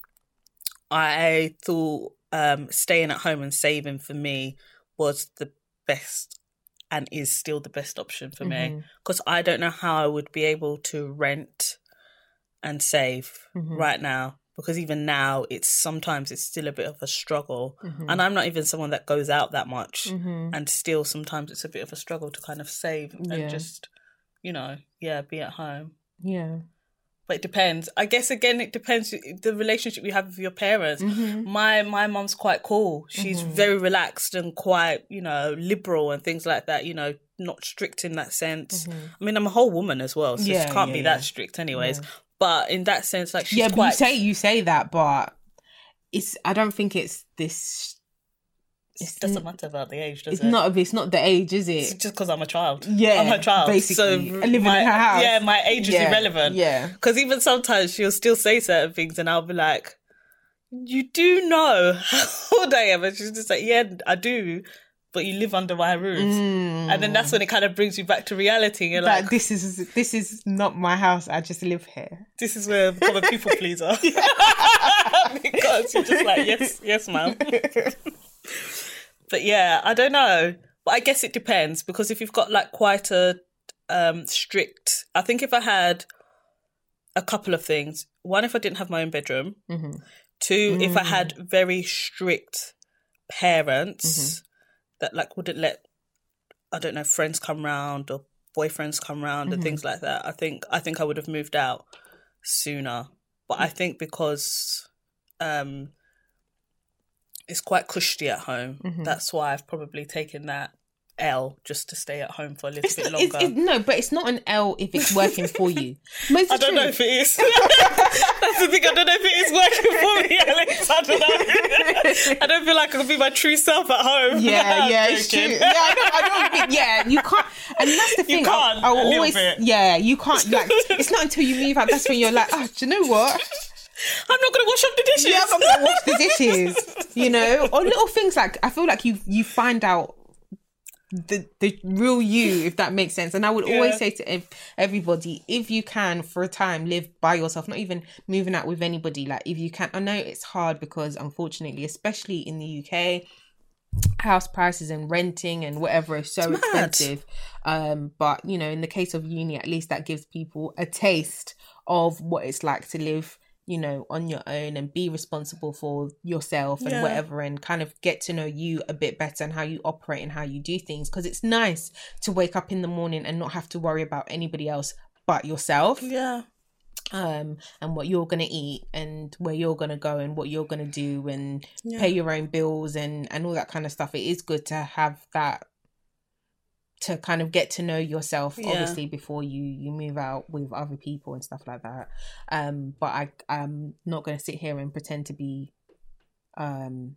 I thought um, staying at home and saving for me was the best and is still the best option for Mm-hmm. me because I don't know how I would be able to rent and save Mm-hmm. right now because even now it's sometimes it's still a bit of a struggle Mm-hmm. and I'm not even someone that goes out that much and still sometimes it's a bit of a struggle to kind of save Yeah. and just you know, yeah, be at home. Yeah. But it depends. I guess again, it depends the relationship you have with your parents. Mm-hmm. My my mom's quite cool. She's very relaxed and quite you know liberal and things like that. You know, not strict in that sense. I mean, I'm a whole woman as well, so Mm-hmm. Yeah, she can't yeah, be yeah. that strict, anyways. But in that sense, like she's yeah, but quite you say you say that, but it's I don't think it's this it doesn't matter about the age, does it's it? not it's not the age, is It's it? just because I'm a child. Yeah, I'm a child. basically. So And living my, in her house. Yeah, my age is Yeah, irrelevant. yeah. Because even sometimes she'll still say certain things and I'll be like, You do know how old I am? And she's just like, Yeah, I do. But you live under my roof. Mm. And then that's when it kind of brings you back to reality. You're That like, this is this is not my house. I just live here. this is where I've become a people pleaser. because you're just like, yes, yes, ma'am. but yeah, I don't know. But I guess it depends because if you've got like quite a um strict, I think if I had a couple of things, one if I didn't have my own bedroom, mm-hmm. two if I had mm. very strict parents mm-hmm. that like wouldn't let I don't know friends come round or boyfriends come round and mm-hmm. things like that. I think I think I would have moved out sooner. But I mm. think because um it's quite cushy at home, mm-hmm. that's why I've probably taken that L just to stay at home for a little bit longer. It's, it's, no, but it's not an L if it's working for you. Most I don't know if it is. That's the thing. I don't know if it is working for me, Alex. I don't know. I don't feel like I can be my true self at home. Yeah, yeah, it's true. Yeah, I don't, I don't think, yeah, you can't, and that's the thing. I- can't, I, will always, bit. yeah, you can't. Like, it's not until you move out that's when you're like, oh, do you know what? I'm not going to wash up the dishes. Yeah, I'm gonna wash the dishes. You know, or little things like I feel like you you find out the the real you, if that makes sense. And I would always say to ev- everybody, if you can for a time live by yourself, not even moving out with anybody. Like if you can, I know it's hard because unfortunately, especially in the UK, house prices and renting and whatever is so expensive. Um, but you know, in the case of uni, at least that gives people a taste of what it's like to live, you know, on your own and be responsible for yourself and Yeah. whatever and kind of get to know you a bit better and how you operate and how you do things. Because it's nice to wake up in the morning and not have to worry about anybody else but yourself Yeah. um and what you're gonna eat and where you're gonna go and what you're gonna do and pay your own bills and and all that kind of stuff it is good to have that to kind of get to know yourself Yeah. obviously before you you move out with other people and stuff like that um but i i'm not gonna sit here and pretend to be um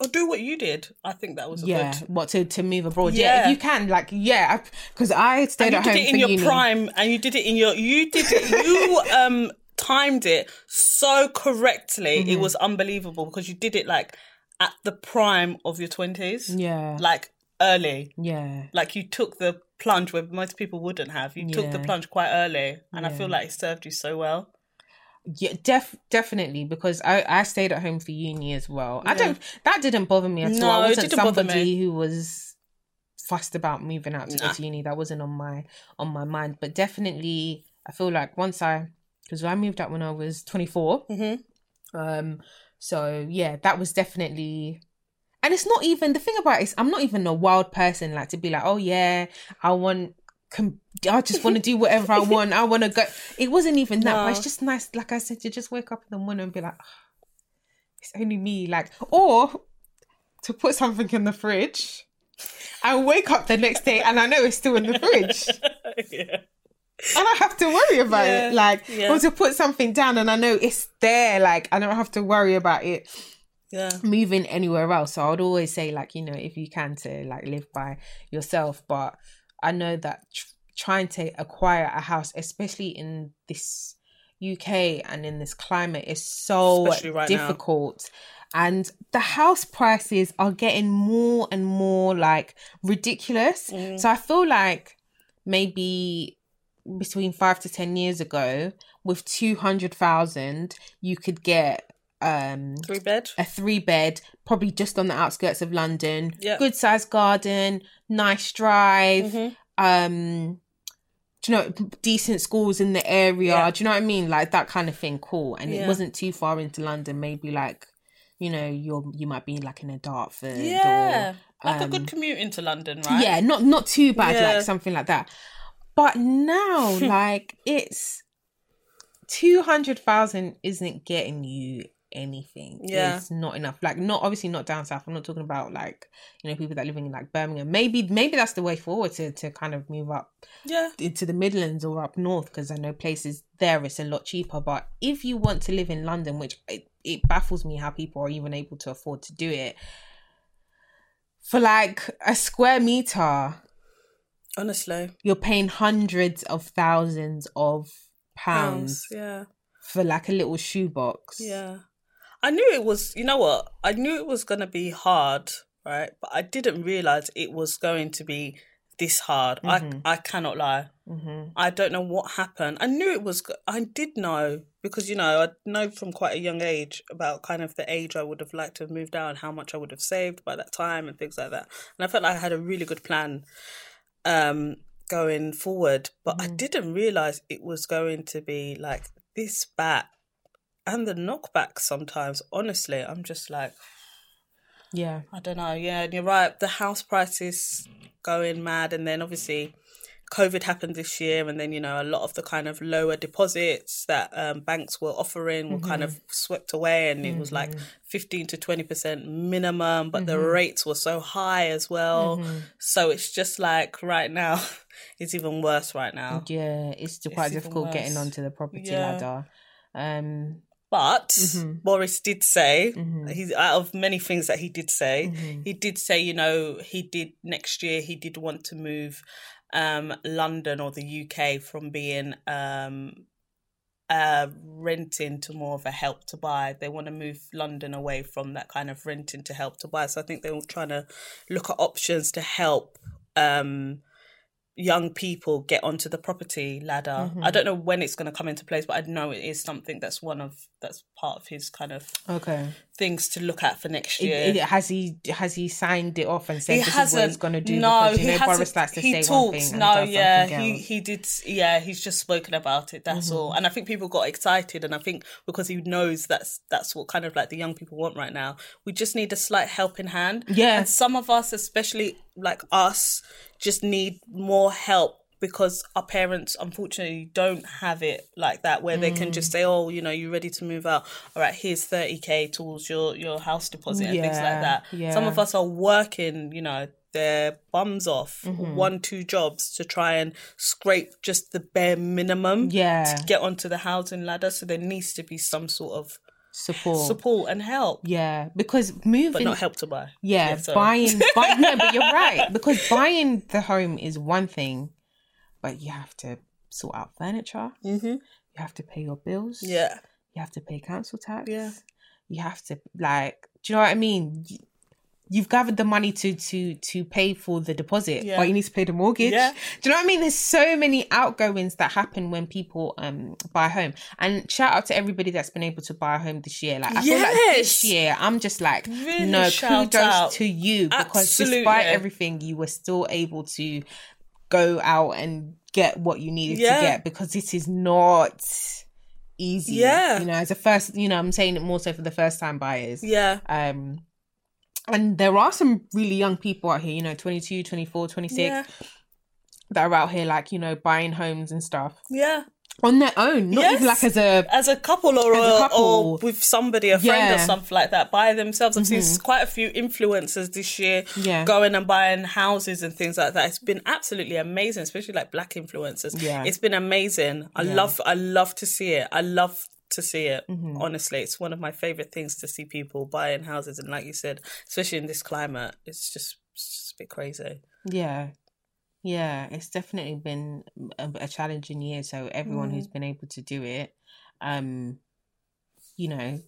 Or do what you did. I think that was a yeah good. what to to move abroad yeah, if Yeah. you can like yeah because i stayed And you at did home it in for your uni. prime, and you did it in your. You did it. You um timed it so correctly. Mm-hmm. It was unbelievable because you did it like at the prime of your twenties. yeah Like early. yeah Like you took the plunge where most people wouldn't have. You took the plunge quite early, and I feel like it served you so well. Yeah, def definitely because I I stayed at home for uni as well. I don't that didn't bother me at all. No, I it wasn't somebody me. who was fussed about moving out to go Nah. to uni. That wasn't on my on my mind. But definitely, I feel like once I because I moved out when I was twenty Mhm. Um, so yeah, that was definitely. And it's not even the thing about it is I'm not even a wild person like to be like, oh yeah, I want com- I just want to do whatever I want. I want to go. It wasn't even that, but it's just nice. Like I said, to just wake up in the morning and be like, "Ah, it's only me. Like, or to put something in the fridge I wake up the next day and I know it's still in the fridge yeah. and I have to worry about Yeah, it. Like, yeah. or to put something down and I know it's there. Like, I don't have to worry about it Yeah. moving anywhere else. So I would always say, like, you know, if you can to like live by yourself. But I know that tr- trying to acquire a house, especially in this UK and in this climate, is so right now. difficult. And the house prices are getting more and more like ridiculous. Mm. So I feel like maybe between five to ten years ago, with two hundred thousand, you could get um Three bed. a three bed, probably just on the outskirts of London. Yeah. Good sized garden, nice drive. Mhm. Um, do you know decent schools in the area? Yeah. Do you know what I mean? Like that kind of thing. Cool. And it wasn't too far into London. Maybe like, you know, you're you might be like in a Dartford. Yeah. Or, Like a um, good commute into London, right? yeah, not not too bad, Yeah. like something like that. But now, like, it's 200,000 isn't getting you anything. Yeah. It's not enough. Like, not obviously not down south. I'm not talking about like, you know, people that are living in like Birmingham. Maybe, maybe that's the way forward to, to kind of move up Yeah. into the Midlands or up north because I know places there it's a lot cheaper. But if you want to live in London, which it, it baffles me how people are even able to afford to do it, for like a square meter, Honestly. you're paying hundreds of thousands of pounds Pounds. Yeah. for like a little shoebox. Yeah. I knew it was, you know what? I knew it was going to be hard, right? But I didn't realize it was going to be this hard. Mhm. I I cannot lie. hmm I don't know what happened. I knew it was I did know because you know, I know from quite a young age about kind of the age I would have liked to have moved out and how much I would have saved by that time and things like that. And I felt like I had a really good plan um going forward, but I Mhm. didn't realize it was going to be like this bad and the knockback sometimes honestly i'm just like Yeah. i don't know yeah and you're right the house prices going mad and then obviously covid happened this year and then you know a lot of the kind of lower deposits that um, banks were offering were kind of swept away and it was like 15 to 20% minimum but the rates were so high as well. So it's just like right now it's even worse right now. Yeah, it's quite even difficult getting onto the property Yeah. ladder. Um, But Mhm. Boris did say, Mhm. he's out of many things that he did say, Mhm. he did say, you know, he did next year, he did want to move um, London or the UK from being um, uh, renting to more of a help to buy. They want to move London away from that kind of renting to help to buy. So I think they were trying to look at options to help. Um, young people get onto the property ladder. Mm-hmm. I don't know when it's going to come into place, but I know it is something that's one of that's part of his kind of okay. things to look at for next year. it- has he has he signed it off and said he this is what he's going to do? No, because, you he know, hasn't. Boris likes to he say talks. one thing no, yeah, he he did. Yeah, he's just spoken about it. That's all. Mm-hmm. And I think people got excited, and I think because he knows that's that's what kind of like the young people want right now. We just need a slight helping hand. Yeah. and some of us, especially like us, just need more help. Because our parents, unfortunately, don't have it like that, where they can Mm. just say, "Oh, you know, you're ready to move out. All right, here's thirty k towards your your house deposit and things like Yeah, that." Some of us are working, you know, their bums off, Mm-hmm. one, two jobs to try and scrape just the bare minimum Yeah, to get onto the housing ladder. So there needs to be some sort of support. support and help, Yeah, because moving, but not help to buy. yeah, sorry. buying, buy, no, but you're right because buying the home is one thing, but you have to sort out furniture. Mm-hmm. You have to pay your bills. Yeah, you have to pay council tax. Yeah. You have to like, do you know what I mean? You've gathered the money to to to pay for the deposit, Yeah. but you need to pay the mortgage. Yeah. Do you know what I mean? There's so many outgoings that happen when people um buy a home. And shout out to everybody that's been able to buy a home this year. Like I feel like this year, I'm just like, Really no, kudos out. to you because Absolutely. despite everything, you were still able to go out and get what you needed Yeah. to get because this is not easy. Yeah. You know, as a first, you know, I'm saying it more so for the first time buyers. yeah, Um, and there are some really young people out here, you know, 22, 24, 26, yeah, that are out here, like, you know, buying homes and stuff yeah. on their own, not even like as a. As a couple or, As a couple. or with somebody, a friend or Yeah. Mm-hmm. something like that, by themselves. I've seen quite a few influencers this year Yeah. going and buying houses and things like that. It's been absolutely amazing, especially like black influencers. Yeah. It's been amazing. I Yeah. love I love to see it. I love to see it. Mm-hmm. Honestly, it's one of my favorite things to see people buying houses and like you said, especially in this climate, it's just it's just a bit crazy. Yeah. Yeah. It's definitely been a, a challenging year. So everyone Mm. who's been able to do it, um, you know,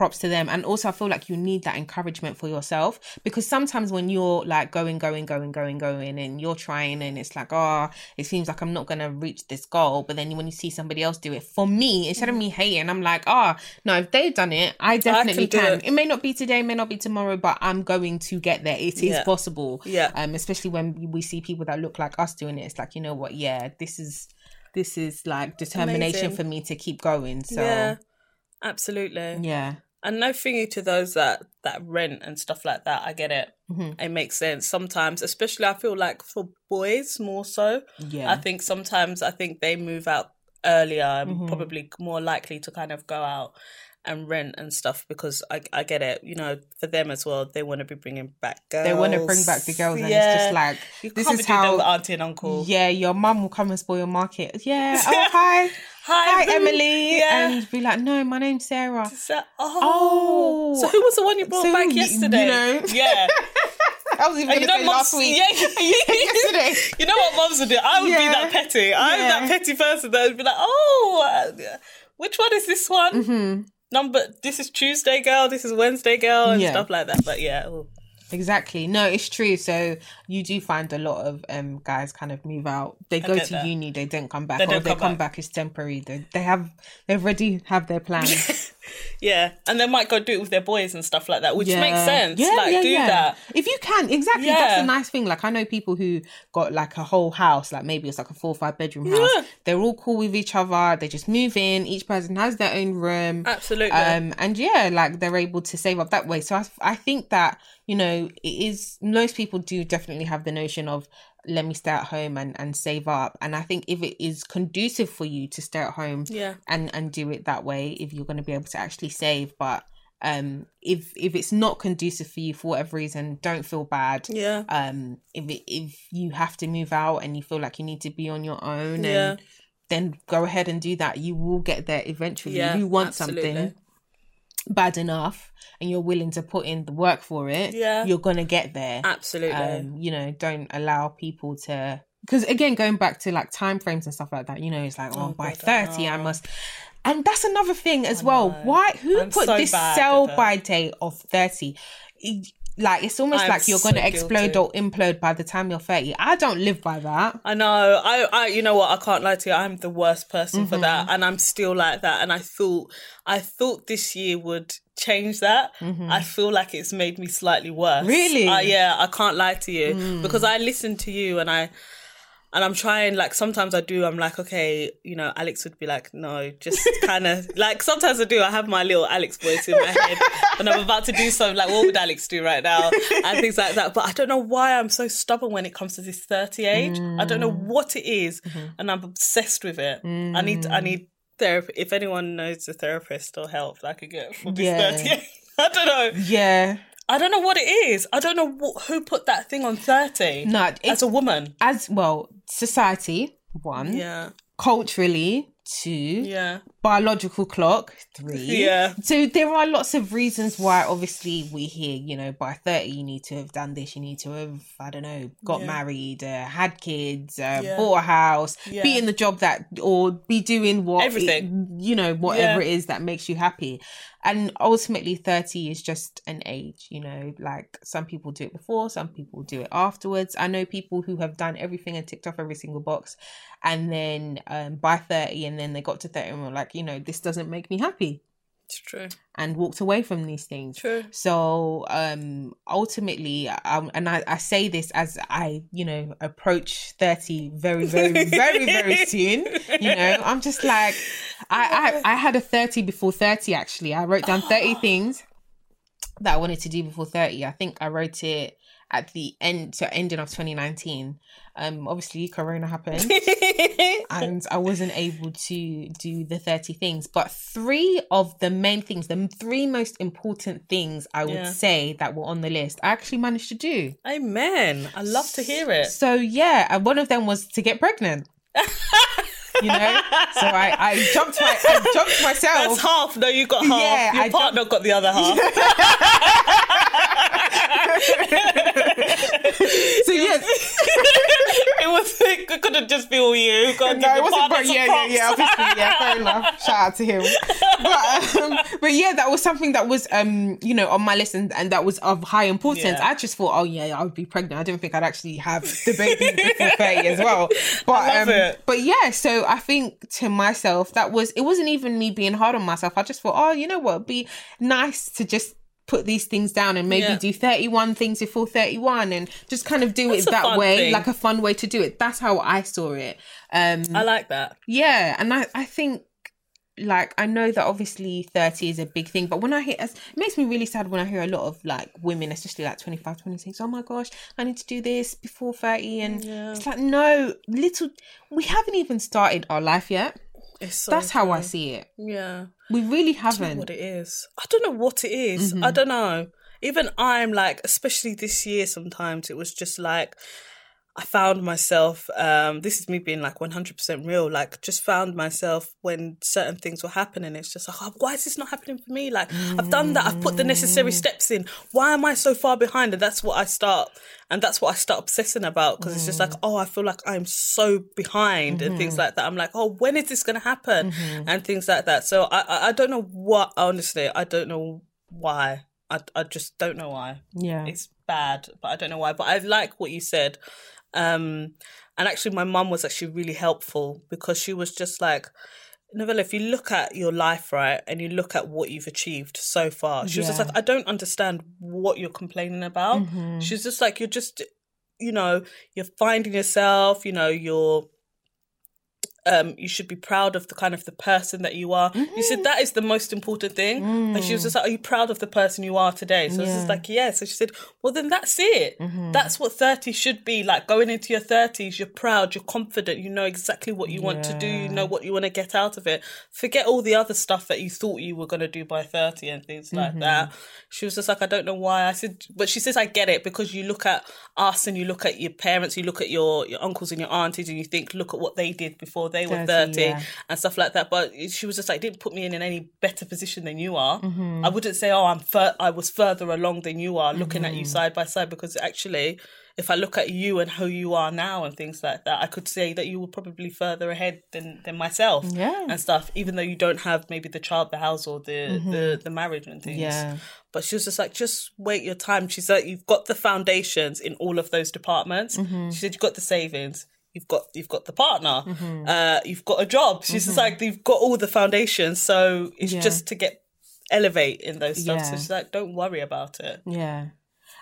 props to them. And also, I feel like you need that encouragement for yourself because sometimes when you're like going, going, going, going, going, and you're trying, and it's like, oh, it seems like I'm not gonna reach this goal. But then when you see somebody else do it, for me, instead of me hating, I'm like, oh, no, if they've done it, I definitely do can. it. It may not be today, it may not be tomorrow, but I'm going to get there. It is Yeah. possible. Yeah. Um, especially when we see people that look like us doing it, it's like, you know what? Yeah, this is this is like determination Amazing. for me to keep going. So Yeah. Absolutely. yeah. And no thingy to those that that rent and stuff like that. I get it. Mm-hmm. It makes sense sometimes, especially I feel like for boys more so. Yeah. I think sometimes I think they move out earlier and Mm-hmm. probably more likely to kind of go out and rent and stuff because I I get it. You know, for them as well, they want to be bringing back girls. They want to bring back the girls, and it's just like you this is how. auntie and uncle. Yeah, your mum will come and spoil your market. Yeah. Oh hi, hi boo. Emily, Yeah. and be like, no, my name's Sarah. So, oh. Oh. so who was the one you brought So, back yesterday? you know. yeah. I was even going to say last week. Yeah, Yesterday. You know what moms would do? I would be that petty. I'm Yeah. that petty person that would be like, oh, uh, which one is this one? Mm-hmm. Number. This is Tuesday, girl. This is Wednesday, girl, and Yeah. stuff like that. But yeah, oh. Exactly. No, it's true. So you do find a lot of um guys kind of move out. They go to that. uni, they don't come back, They or don't they come come back. back. It's temporary. They they have they already have their plans. Yeah, and they might go do it with their boys and stuff like that, which Yeah. makes sense. Yeah, like yeah, do yeah. that. if you can. Exactly. Yeah. That's a nice thing. Like I know people who got like a whole house, like maybe it's like a four or five bedroom house. Yeah. They're all cool with each other. They just move in. Each person has their own room. Absolutely. Um, and yeah, like they're able to save up that way. So I, I think that, you know, it is, most people do definitely have the notion of, let me stay at home and, and save up. And I think if it is conducive for you to stay at home Yeah. and, and do it that way, if you're going to be able to actually save, but um if if it's not conducive for you for whatever reason don't feel bad yeah. um if it, if you have to move out and you feel like you need to be on your own Yeah. and then go ahead and do that you will get there eventually Yeah, you want absolutely. something bad enough and you're willing to put in the work for it Yeah. you're gonna get there Absolutely. um you know don't allow people to because again going back to like time frames and stuff like that you know it's like oh, Oh, by God, 30 i know. must and that's another thing as well why who I'm put so this sell by date of 30 It- like it's almost I'm like you're gonna explode guilty. or implode by the time you're 30 i don't live by that I know. I, I, you know what? I can't lie to you. I'm the worst person for that, Mm-hmm. and I'm still like that. And I thought, I thought this year would change that. I feel like it's made me slightly worse. Mm-hmm. Really? Uh, yeah, I can't lie to you Mm. because I listen to you, and I, and I'm trying. Like sometimes I do. I'm like, okay, you know, Alex would be like, no, just kind of like. Sometimes I do. I have my little Alex voice in my head, and I'm about to do something like, what would Alex do right now, and things like that. But I don't know why I'm so stubborn when it comes to this 30 age. I don't know mm. what it is, mm-hmm. and I'm obsessed with it. I need. I mm. need therapy. If anyone knows a therapist or help that I could get for this Yeah. 30 age. I don't know. yeah I don't know what it is. I don't know wh- who put that thing on 30 no as a woman. as well society one Yeah. culturally two Yeah. biological clock three Yeah. so there are lots of reasons why obviously we hear you know by 30 you need to have done this you need to have i don't know got Yeah. married uh, had kids uh, Yeah. bought a house Yeah. be in the job that or be doing what Everything. you know whatever it is that makes you happy and ultimately 30 is just an age you know like some people do it before some people do it afterwards. I know people who have done everything and ticked off every single box and then um, by 30 and then they got to 30 and were like you know this doesn't make me happy It's true. and walked away from these things. True. so um ultimately um, and I, I say this as i you know approach 30 very very very very soon you know? I'm just like I, I i had a 30 before 30 actually. I wrote down 30 things that i wanted to do before 30 i think i wrote it at the end so ending of 2019 um obviously corona happened and I wasn't able to do the 30 things. But three of the main things, the three most important things I would Yeah. say that were on the list, I actually managed to do. Amen. I love to hear it. So, yeah, and one of them was to get pregnant. you know? So I, I jumped my I jumped myself. That's half. No, you got half. Yeah, Your I partner got the other half. so yes, it was. It couldn't just be all you. Got no, it wasn't. But yeah, yeah, yeah. Obviously, yeah. Fair enough. Shout out to him. But, um, but yeah, that was something that was, um, you know, on my list, and, and that was of high importance. Yeah. I just thought, oh yeah, I would be pregnant. I didn't think I'd actually have the baby before thirty as well. But um, it. but yeah, so I think to myself that was it wasn't even me being hard on myself. I just thought, oh, you know what, it'd be nice to just put these things down and maybe Yeah. do 31 things before 31 and just kind of do That's it that way thing. like a fun way to do it that's how i saw it um I like that. yeah and i i think like I know that obviously 30 is a big thing, but when I hear it makes me really sad when I hear a lot of like women, especially like 25, 26, oh my gosh, I need to do this before 30 and Yeah. it's like no, little we haven't even started our life yet. So That's how I see it. Yeah. We really I don't know haven't. what it is. I don't know what it is. Mm-hmm. I don't know. Even I'm like, especially this year, sometimes it was just like, I found myself, um, this is me being like 100% real, like just found myself when certain things were happening. It's just like, oh, why is this not happening for me? Like, I've done that. I've put the Mm. necessary steps in. Why am I so far behind? And that's what I start, and that's what I start obsessing about because it's just like, Mm. oh, I feel like I'm so behind and Mm-hmm. things like that. I'm like, oh, when is this going to happen? And things like that. So I, I, I don't know what, honestly, I don't know why. I, I just don't know why Yeah. it's bad, but I don't know why. But I like what you said. Um, and actually, my mum was actually really helpful because she was just like, Novella, if you look at your life, right, and you look at what you've achieved so far, she was just like, I don't understand what you're complaining about. Mhm. She's just like, you're just, you know, you're finding yourself, you know, you're. Um, you should be proud of the kind of the person that you are. You Mm-hmm. said that is the most important thing. And she was just like, Are you proud of the person you are today? So I was Mm. Just like, Yeah. So she said, Well then that's it. Mm-hmm. That's what 30 should be. Like going into your thirties, you're proud, you're confident, you know exactly what you want to do, you know what you want to get out of it. Forget all the other stuff that you thought you were gonna do by 30 and things like Mm-hmm. that. She was just like, I don't know why. I said but she says I get it because you look at us and you look at your parents, you look at your, your uncles and your aunties and you think, look at what they did before they were 30, 30 yeah. and stuff like that. But she was just like, didn't put me in, in any better position than you are. Mm-hmm. I wouldn't say, oh, I'm fur- I was further along than you are, looking Mm-hmm. at you side by side, because actually, if I look at you and who you are now and things like that, I could say that you were probably further ahead than than myself. Yeah. and stuff. Even though you don't have maybe the child, the house, or the the, the marriage and things. Mm-hmm. Yeah. But she was just like, just wait your time. She's like, you've got the foundations in all of those departments. Mm-hmm. She said, you've got the savings. You've got you've got the partner. Mm-hmm. Uh, you've got a job. She's just like, you've got all the foundations. So it's Yeah. just to get elevate in those stuff. So Yeah. she's like, don't worry about it. Yeah.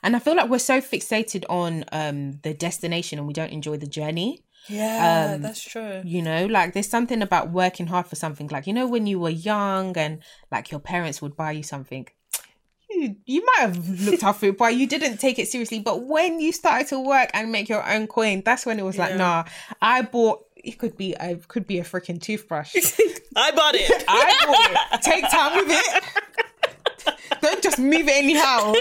And I feel like we're so fixated on um the destination and we don't enjoy the journey. Yeah, Um, that's true. You know, like there's something about working hard for something. Like, you know, when you were young and like your parents would buy you something, you, you might have looked after it, but you didn't take it seriously. But when you started to work and make your own coin, that's when it was like, Yeah. nah, I bought it could be a could be a freaking toothbrush. I bought it. I bought it. Take time with it. Don't just move it anyhow.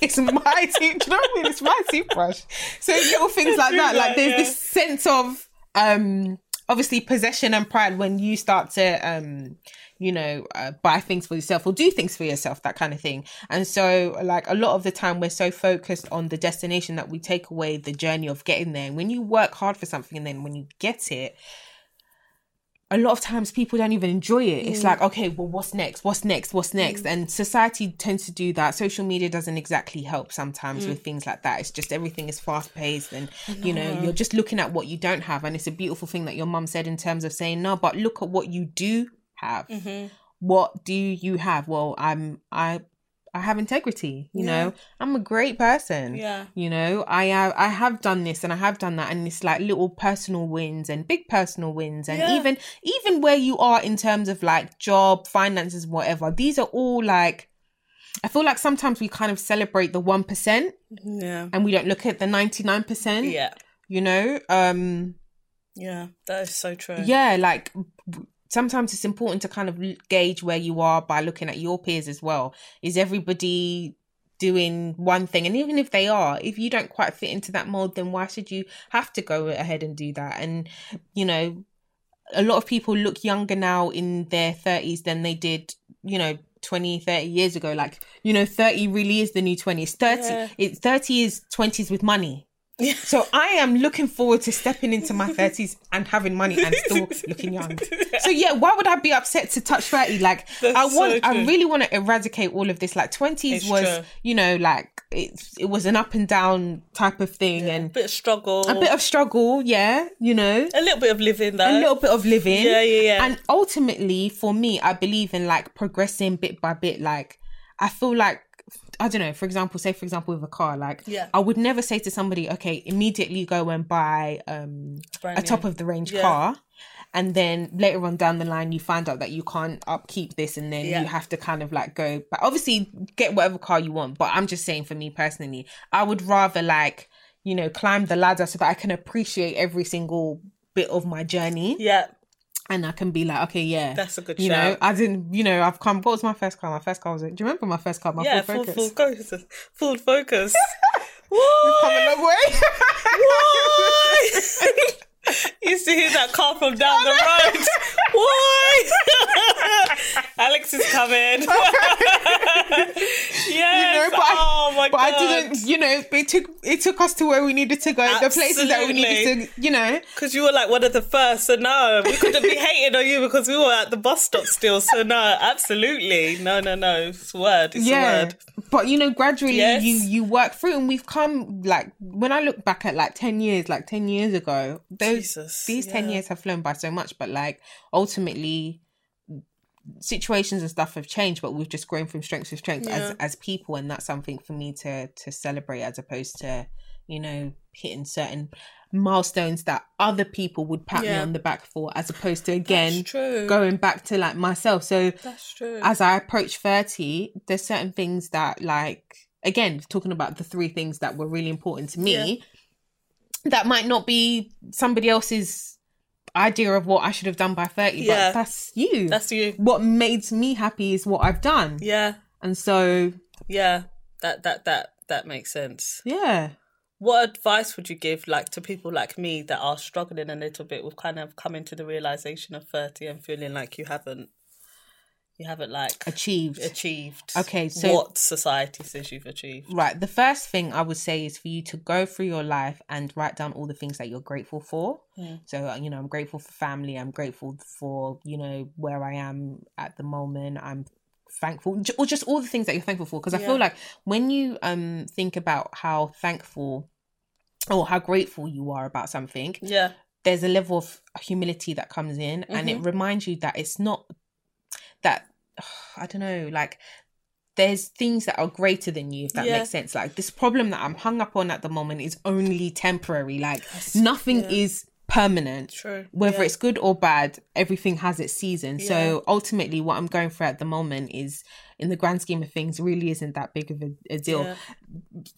It's my tooth. Do you know what I mean? It's my toothbrush. So little things like that. Like there's yeah. this sense of um obviously possession and pride when you start to um you know uh, buy things for yourself or do things for yourself that kind of thing and so like a lot of the time we're so focused on the destination that we take away the journey of getting there and when you work hard for something and then when you get it a lot of times people don't even enjoy it. It's mm. like, okay, well, what's next? What's next? What's mm. next? And society tends to do that. Social media doesn't exactly help sometimes mm. with things like that. It's just everything is fast paced and, you know, you're just looking at what you don't have. And it's a beautiful thing that your mum said in terms of saying, no, but look at what you do have. What do you have? Well, I'm, I, I have integrity, you know, I'm a great person Yeah. you know i have i have done this and i have done that and it's like little personal wins and big personal wins and Yeah. even even where you are in terms of like job finances whatever these are all like i feel like sometimes we kind of celebrate the 1% Yeah. and we don't look at the 99% Yeah. you know um Yeah. That is so true. yeah like sometimes it's important to kind of gauge where you are by looking at your peers as well. Is everybody doing one thing? And even if they are if you don't quite fit into that mold then why should you have to go ahead and do that? And you know a lot of people look younger now in their 30s than they did you know 20 30 years ago. Like you know 30 really is the new 20 it's 30 Yeah. it's 30 is 20s with money Yeah. so I am looking forward to stepping into my thirties and having money and still looking young. So yeah, why would I be upset to touch thirty? Like That's I want, so I really want to eradicate all of this. Like twenties It's was, true. you know, like it, it was an up and down type of thing A and bit of struggle. a bit of struggle. Yeah, you know, a little bit of living though. a little bit of living. Yeah, yeah, yeah. And ultimately, for me, I believe in like progressing bit by bit. Like I feel like I don't know. For example, say for example with a car, like Yeah. I would never say to somebody, okay, immediately go and buy um Brand a new. top of the range Yeah. car. and then later on down the line you find out that you can't upkeep this and then Yeah. you have to kind of like go but obviously get whatever car you want but i'm just saying for me personally i would rather like you know climb the ladder so that i can appreciate every single bit of my journey Yeah, and i can be like okay yeah that's a good you know i didn't you know i've come what was my first car? My first car was do you remember my first car? My yeah, full full, focus. Full focus. Full focus. come a long way? Used to hear that car from down the road. Why? Alex is coming. yes. you know, but, oh my I, but god. I didn't, you know, it took it took us to where we needed to go, the places that we needed to, you know. Because you were like one of the first, so no, we couldn't be hating on you because we were at the bus stop still. So no, absolutely, no, no, no. It's a word. It's a word. But you know, gradually Yes. you you work through, and we've come like when I look back at like ten years, like ten years ago, those Jesus, these ten years have flown by so much, but like ultimately situations and stuff have changed but we've just grown from strength to strength Yeah. as as people and that's something for me to to celebrate as opposed to you know hitting certain milestones that other people would pat me on the back for as opposed to again going back to like myself so That's true. as I approach 30, there's certain things that like again, talking about the three things that were really important to me, that might not be somebody else's idea of what I should have done by 30, Yeah. but that's you. That's you. what made me happy is what I've done. Yeah, And so yeah. That that that that makes sense. yeah. What advice would you give, like, to people like me that are struggling a little bit with kind of coming to the realization of thirty and feeling like you haven't, you haven't like Achieved. achieved. Okay, so- what society says you've achieved? Right. The first thing I would say is for you to go through your life and write down all the things that you're grateful for. Mm. So, uh, you know, I'm grateful for family. I'm grateful for, you know, where I am at the moment. I'm thankful, or just all the things that you're thankful for. Because I Yeah. feel like when you um think about how thankful or how grateful you are about something, Yeah, there's a level of humility that comes in and it reminds you that it's not that I don't know, like there's things that are greater than you, if that Yeah. makes sense. Like this problem that I'm hung up on at the moment is only temporary. Like nothing yeah. is permanent. True. Whether Yeah. it's good or bad, everything has its season. Yeah. So ultimately, what I'm going through at the moment is, in the grand scheme of things, really isn't that big of a, a deal Yeah.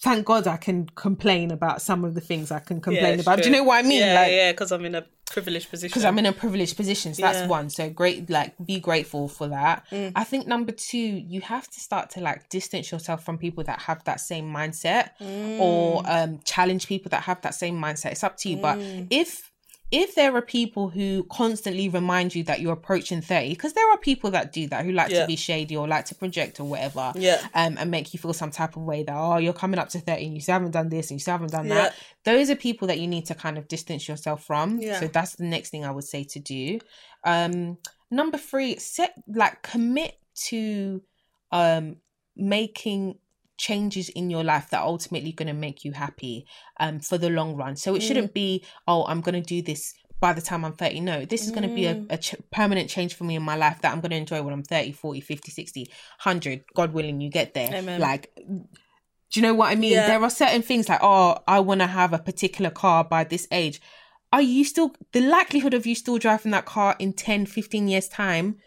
thank God I can complain about some of the things I can complain about. Do you know what I mean? Yeah, like, yeah, because I'm in a privileged position. because I'm in a privileged position. So that's one. So great, like be grateful for that. Mm. I think number two, you have to start to like distance yourself from people that have that same mindset Mm. or um challenge people that have that same mindset. It's up to you. But Mm. if if there are people who constantly remind you that you're approaching 30 because there are people that do that who like Yeah. to be shady or like to project or whatever Yeah. um, and make you feel some type of way that oh you're coming up to 30 and you still haven't done this and you still haven't done Yeah. that those are people that you need to kind of distance yourself from Yeah. so that's the next thing i would say to do um number three set like commit to um making changes in your life that are ultimately going to make you happy um for the long run. So it shouldn't be oh i'm going to do this by the time i'm 30 no this is going to be a, a ch- permanent change for me in my life that i'm going to enjoy when i'm 30 40 50 60 100 god willing you get there. Amen. like do you know what i mean? Yeah. there are certain things like oh i want to have a particular car by this age. Are you still the likelihood of you still driving that car in 10 15 years time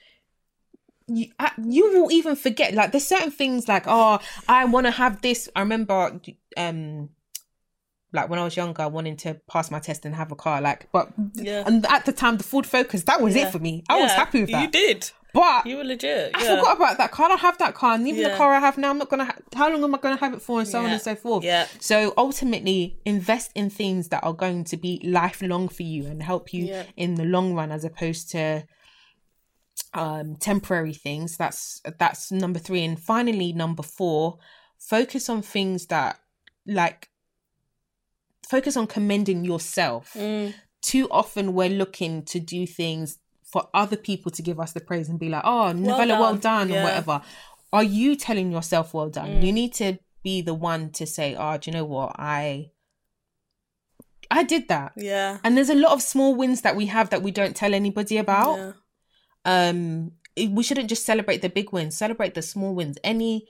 you, you will even forget like there's certain things like oh i want to have this i remember um like when i was younger wanting to pass my test and have a car like but Yeah. and at the time the ford focus that was Yeah. it for me i was happy with that You did. but You were legit. I forgot about that car. I don't have that car, and even the car I have now, I'm not gonna. Ha- how long am I gonna have it for, and so on and so forth. Yeah. So ultimately, invest in things that are going to be lifelong for you and help you Yeah. in the long run, as opposed to um temporary things. That's that's number three, and finally number four. Focus on things that like. Focus on commending yourself Mm. too often we're looking to do things for other people to give us the praise and be like, oh, Novella, well done." done, Yeah. Mm. or whatever. Are you telling yourself well done? You need to be the one to say, oh, do you know what? I I did that. Yeah. And there's a lot of small wins that we have that we don't tell anybody about. Yeah. Um we shouldn't just celebrate the big wins, celebrate the small wins. Any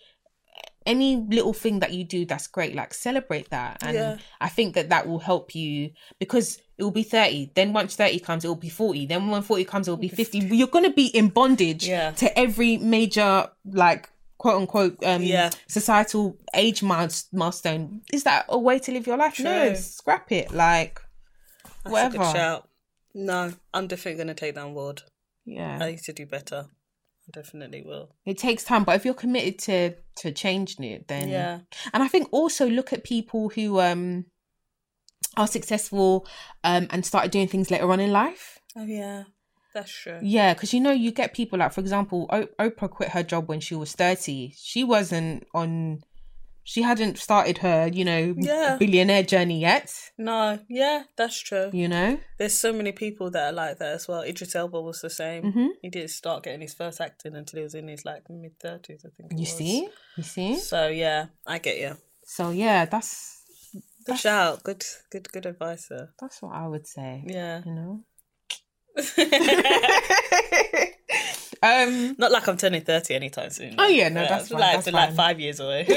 any little thing that you do that's great like celebrate that and Yeah. i think that that will help you because it will be 30. Then once 30 comes, it will be 40. Then when 40 comes, it will be 50. You're going to be in bondage Yeah. to every major, like, quote unquote, um, Yeah. societal age milestone. Is that a way to live your life? No, scrap it. Like, That's whatever. No, I'm definitely going to take that on board. Yeah. I need to do better. I definitely will. it takes time, but if you're committed to to changing it, then Yeah. And I think also look at people who um are successful um and started doing things later on in life. Oh, yeah. That's true. Yeah, because you know you get people like, for example, o- Oprah quit her job when she was thirty. She wasn't on. She hadn't started her, you know, Yeah. billionaire journey yet. No, yeah, that's true. You know, There's so many people that are like that as well. Idris Elba was the same. Mhm. He didn't start getting his first acting until he was in his like mid thirties, I think. you was. see, you see. So yeah, I get you. So yeah, that's Good shout. Good, good, good advice there. that's what I would say. Yeah. You know. um. Not like I'm turning thirty anytime soon. Oh, yeah, no, that's fine, Like, that's like fine. five years away.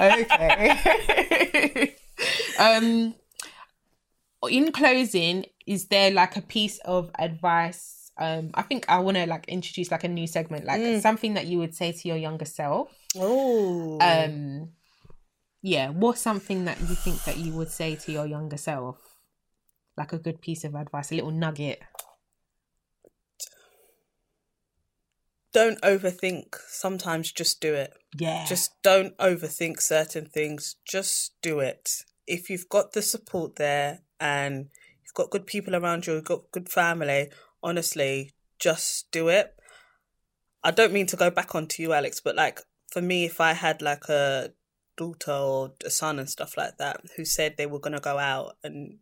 okay. um in closing, is there like a piece of advice? Um, I think I want to like introduce like a new segment, like Mm. something that you would say to your younger self. oh. Um, yeah, what's something that you think that you would say to your younger self? Like a good piece of advice, a little nugget. Don't overthink. Sometimes just do it. Yeah, Just don't overthink certain things. Just do it. If you've got the support there and you've got good people around you, you've got good family, honestly, just do it. I don't mean to go back onto you, Alex, but like for me, if I had like a daughter or a son and stuff like that who said they were going to go out and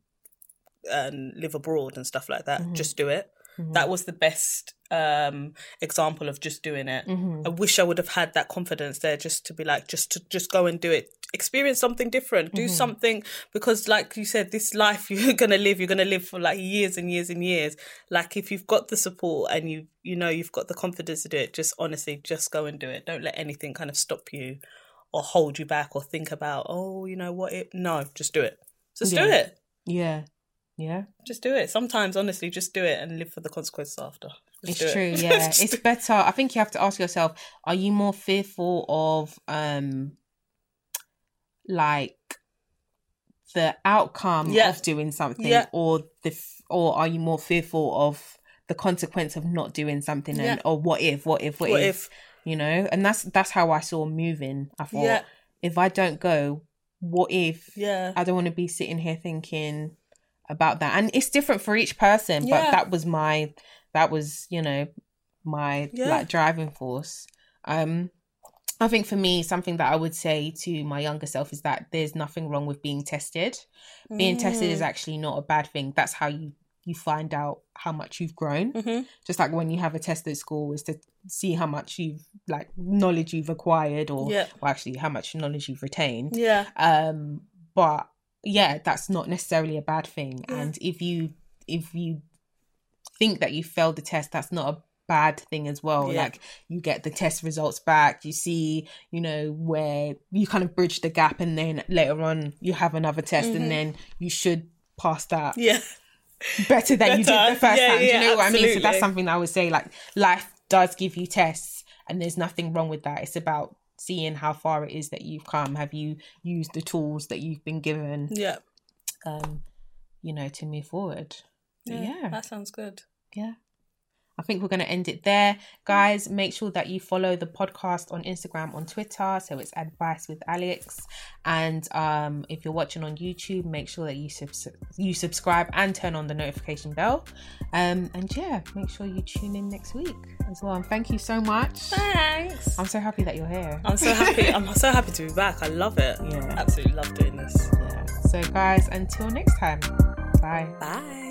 and live abroad and stuff like that, Mhm. just do it. That was the best um example of just doing it. Mhm. I wish I would have had that confidence there just to be like, just to just go and do it. Experience something different. Do something because, like you said, this life you're gonna live, you're gonna live for like years and years and years. Like if you've got the support and you you know you've got the confidence to do it, just honestly, just go and do it. Don't let anything kind of stop you or hold you back or think about, oh, you know what? It no, just do it. Just do it. yeah, yeah. Just do it. Sometimes, honestly, just do it and live for the consequences after. Just it's it. true yeah it's better i think you have to ask yourself are you more fearful of um like the outcome Yeah. of doing something Yeah. or the f- or are you more fearful of the consequence of not doing something and Yeah. or what if what if what, What if, if? you know and that's that's how i saw moving i thought if i don't go what if Yeah. I don't want to be sitting here thinking about that. And it's different for each person, but that was my that was, you know, my Yeah. like driving force. Um I think for me something that I would say to my younger self is that there's nothing wrong with being tested. Being tested Mm. is actually not a bad thing. That's how you you find out how much you've grown. Mhm. Just like when you have a test at school is to see how much you've like knowledge you've acquired or, Yeah. or actually how much knowledge you've retained Yeah. um but yeah that's not necessarily a bad thing Yeah. and if you if you think that you failed the test that's not a bad thing as well Yeah. like you get the test results back you see you know where you kind of bridge the gap and then later on you have another test Mhm. and then you should pass that Yeah. better than you did the first Yeah, time. Do you yeah, know what I mean? So that's something that I would say. Like life does give you tests, and there's nothing wrong with that. It's about seeing how far it is that you've come. Have you used the tools that you've been given? Yeah. Um, you know, to move forward. Yeah. yeah, That sounds good. yeah. I think we're going to end it there. Guys, make sure that you follow the podcast on Instagram, on Twitter. So it's Advice with Alex. And um, if you're watching on YouTube, make sure that you, subs- you subscribe and turn on the notification bell. Um, and yeah, make sure you tune in next week as well. And thank you so much. Thanks. I'm so happy that you're here. I'm so happy. I'm so happy to be back. I love it. Yeah. Absolutely love doing this. Yeah. So, guys, until next time, bye. Bye.